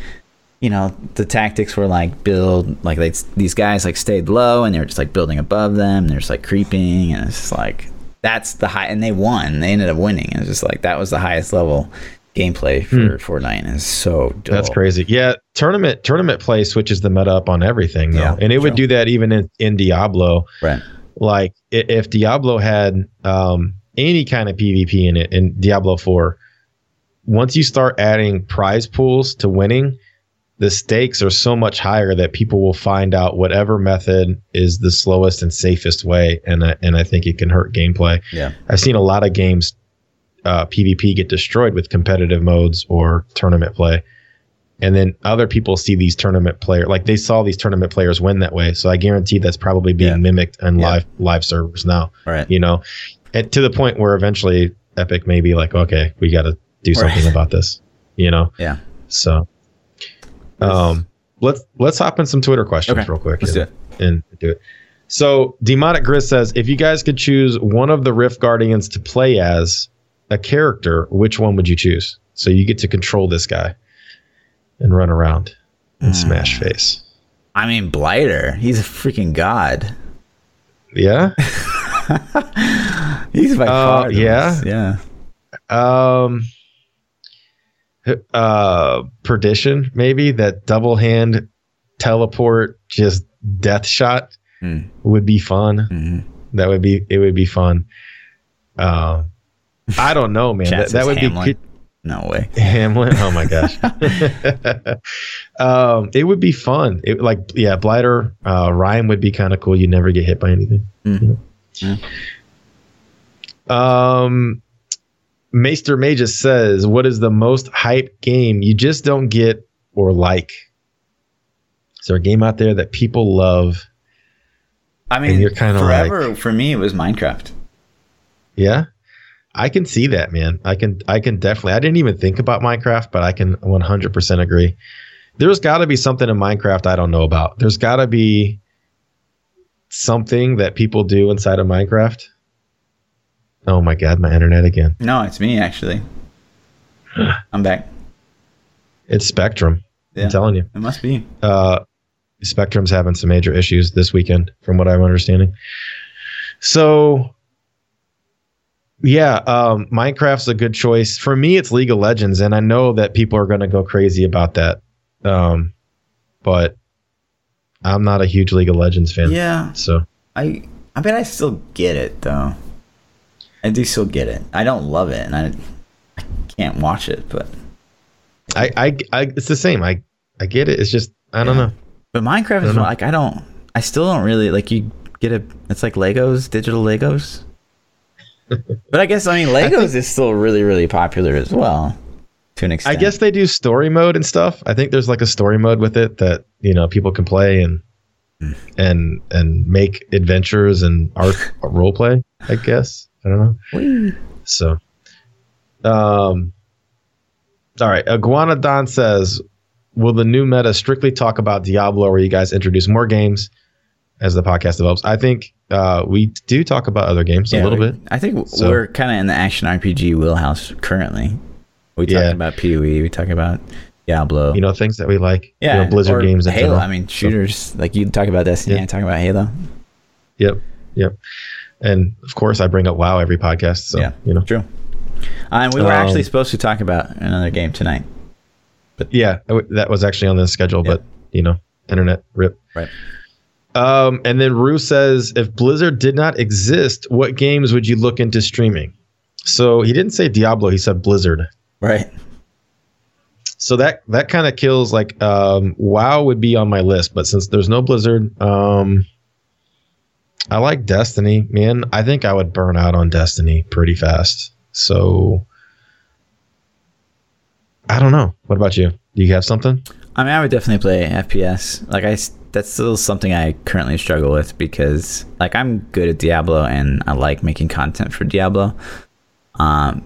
you know, the tactics were like build like they, these guys like stayed low and they were just like building above them. They're just like creeping and it's just like that's the high and they won. They ended up winning. It was just like that was the highest level gameplay for Fortnite. And it's so. Hmm. That's crazy. Yeah, tournament tournament play switches the meta up on everything though. Yeah, and it would do that even in, in Diablo. Right. Like if Diablo had um, any kind of PvP in it in Diablo 4, once you start adding prize pools to winning, the stakes are so much higher that people will find out whatever method is the slowest and safest way, and I, and I think it can hurt gameplay. Yeah. I've seen a lot of games uh, PvP get destroyed with competitive modes or tournament play, and then other people see these tournament player like they saw these tournament players win that way. So I guarantee that's probably being Yeah. mimicked in Yeah. live live servers now. Right. You know, and to the point where eventually Epic may be like, okay, we got to do something Right. about this. You know, Yeah. so um, let's let's hop in some Twitter questions Okay. real quick. Let's do it. and do it. So Demonic Grizz says, if you guys could choose one of the Rift Guardians to play as a character, which one would you choose? So you get to control this guy and run around and Hmm. smash face. I mean, Blighter. He's a freaking god. Yeah. *laughs* He's by Uh, yeah? yeah. um. Uh, perdition maybe that double hand teleport just death shot Hmm. would be fun. Mhm. That would be it. Would be fun. Um, I don't know, man. That, that would Hamelin. be No way. *laughs* Hamelin. Oh my gosh. *laughs* um, it would be fun. It like yeah, Blighter uh, Ryan would be kind of cool. You never get hit by anything. Mhm. Um, Maester Magus says, "What is the most hype game you just don't get or like? Is there a game out there that people love? I mean, you're kinda forever for me it was Minecraft. Yeah, I can see that, man. I can, I can definitely. I didn't even think about Minecraft, but I can 100% agree. There's got to be something in Minecraft I don't know about. There's got to be something that people do inside of Minecraft. Oh my god, my internet again. No, it's me actually. I'm back. It's Spectrum. Yeah. I'm telling you. It must be. uh, Spectrum's having some major issues this weekend, from what I'm understanding. So, yeah, um, Minecraft's a good choice for me. It's League of Legends, and I know that people are going to go crazy about that. Um, but I'm not a huge League of Legends fan. Yeah. So I I bet I still get it though. I do still get it. I don't love it, and I I can't watch it, but I, I, I, it's the same. I, I get it. It's just I don't know. but Minecraft is like I don't. I still don't really like. You get a. It's like Legos, digital Legos. But I guess I mean Legos think, is still really really popular as well to an extent. I guess they do story mode and stuff. I think there's like a story mode with it that you know people can play and mm. and and make adventures and art *laughs* role play. I guess I don't know. So, um, all right. Iguana Don says, "Will the new meta strictly talk about Diablo, or you guys introduce more games as the podcast develops?" I think uh, we do talk about other games yeah, a little we, bit. I think so. we're kind of in the action RPG wheelhouse currently. We yeah. talking about PoE. We talk about Diablo. You know things that we like. Yeah, you know, Blizzard games. Halo. General. I mean, shooters. So. Like you talk about Destiny. Yeah. I talk about Halo. Yep. Yep. And of course, I bring up WoW every podcast. So, yeah, you know, true. Uh, and we were um, actually supposed to talk about another game tonight. But yeah, that was actually on the schedule, but you know, internet rip. Right. Um, and then Rue says, if Blizzard did not exist, what games would you look into streaming? So he didn't say Diablo, he said Blizzard. Right. So that that kind of kills like um, WoW would be on my list, but since there's no Blizzard, um, I like Destiny, man. I think I would burn out on Destiny pretty fast. So I don't know. What about you? Do you have something? I mean, I would definitely play FPS. Like I, that's still something I currently struggle with because like I'm good at Diablo and I like making content for Diablo. Um,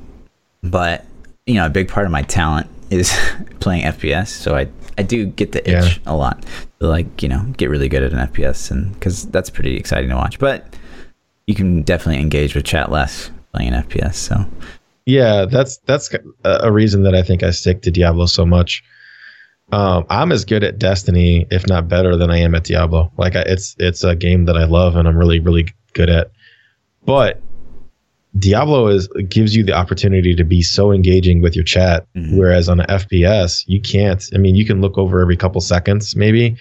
but you know, a big part of my talent is *laughs* playing FPS. So I I do get the itch yeah. a lot to like you know get really good at an FPS and because that's pretty exciting to watch. But you can definitely engage with chat less playing an FPS. So yeah, that's that's a reason that I think I stick to Diablo so much. Um, I'm as good at Destiny, if not better, than I am at Diablo. Like I, it's it's a game that I love and I'm really really good at. But Diablo is gives you the opportunity to be so engaging with your chat, mm-hmm. whereas on an FPS you can't. I mean, you can look over every couple seconds maybe,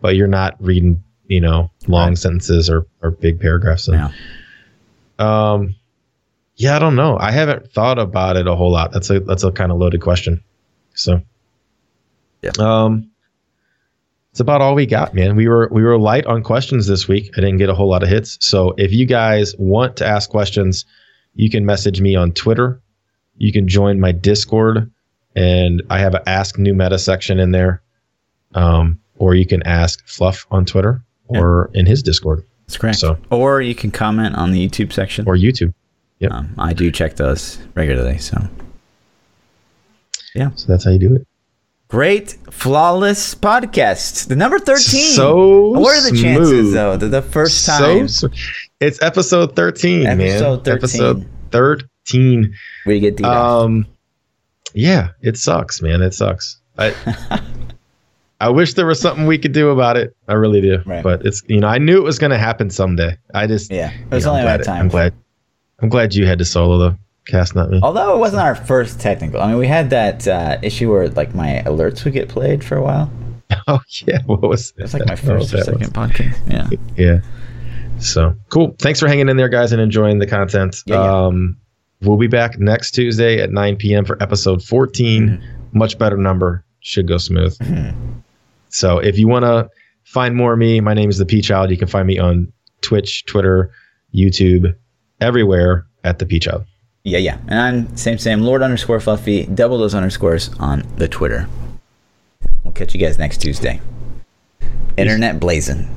but you're not reading you know long right. sentences or or big paragraphs. And, yeah. Um, yeah, I don't know. I haven't thought about it a whole lot. That's a that's a kind of loaded question. So, yeah. Um, it's about all we got, man. We were we were light on questions this week. I didn't get a whole lot of hits. So if you guys want to ask questions you can message me on Twitter. You can join my Discord, and I have an Ask New Meta section in there. Um, or you can ask Fluff on Twitter or yeah. in his Discord. That's correct. So, or you can comment on the YouTube section or YouTube. Yep. Um, I do check those regularly. So, yeah. So that's how you do it. Great, flawless podcast. The number thirteen. So what are the smooth. chances though? The, the first time. So, it's episode thirteen, episode man. 13. Episode thirteen. We get the um. Yeah, it sucks, man. It sucks. I *laughs* I wish there was something we could do about it. I really do. Right. But it's you know I knew it was going to happen someday. I just yeah. It was only a time. I'm glad. I'm glad you had to solo the cast, not me. Although it wasn't our first technical. I mean, we had that uh, issue where like my alerts would get played for a while. *laughs* Oh yeah, what was? It was like my first or second was. podcast. Yeah. *laughs* Yeah. So cool. Thanks for hanging in there, guys, and enjoying the content. Yeah, yeah. Um, we'll be back next Tuesday at 9 p.m. for episode 14. Mm-hmm. Much better number. Should go smooth. Mm-hmm. So if you want to find more of me, my name is the P Child. You can find me on Twitch, Twitter, YouTube, everywhere at the P Child. Yeah, yeah. And I'm same, same. Lord underscore Fluffy. Double those underscores on the Twitter. We'll catch you guys next Tuesday. Internet blazing.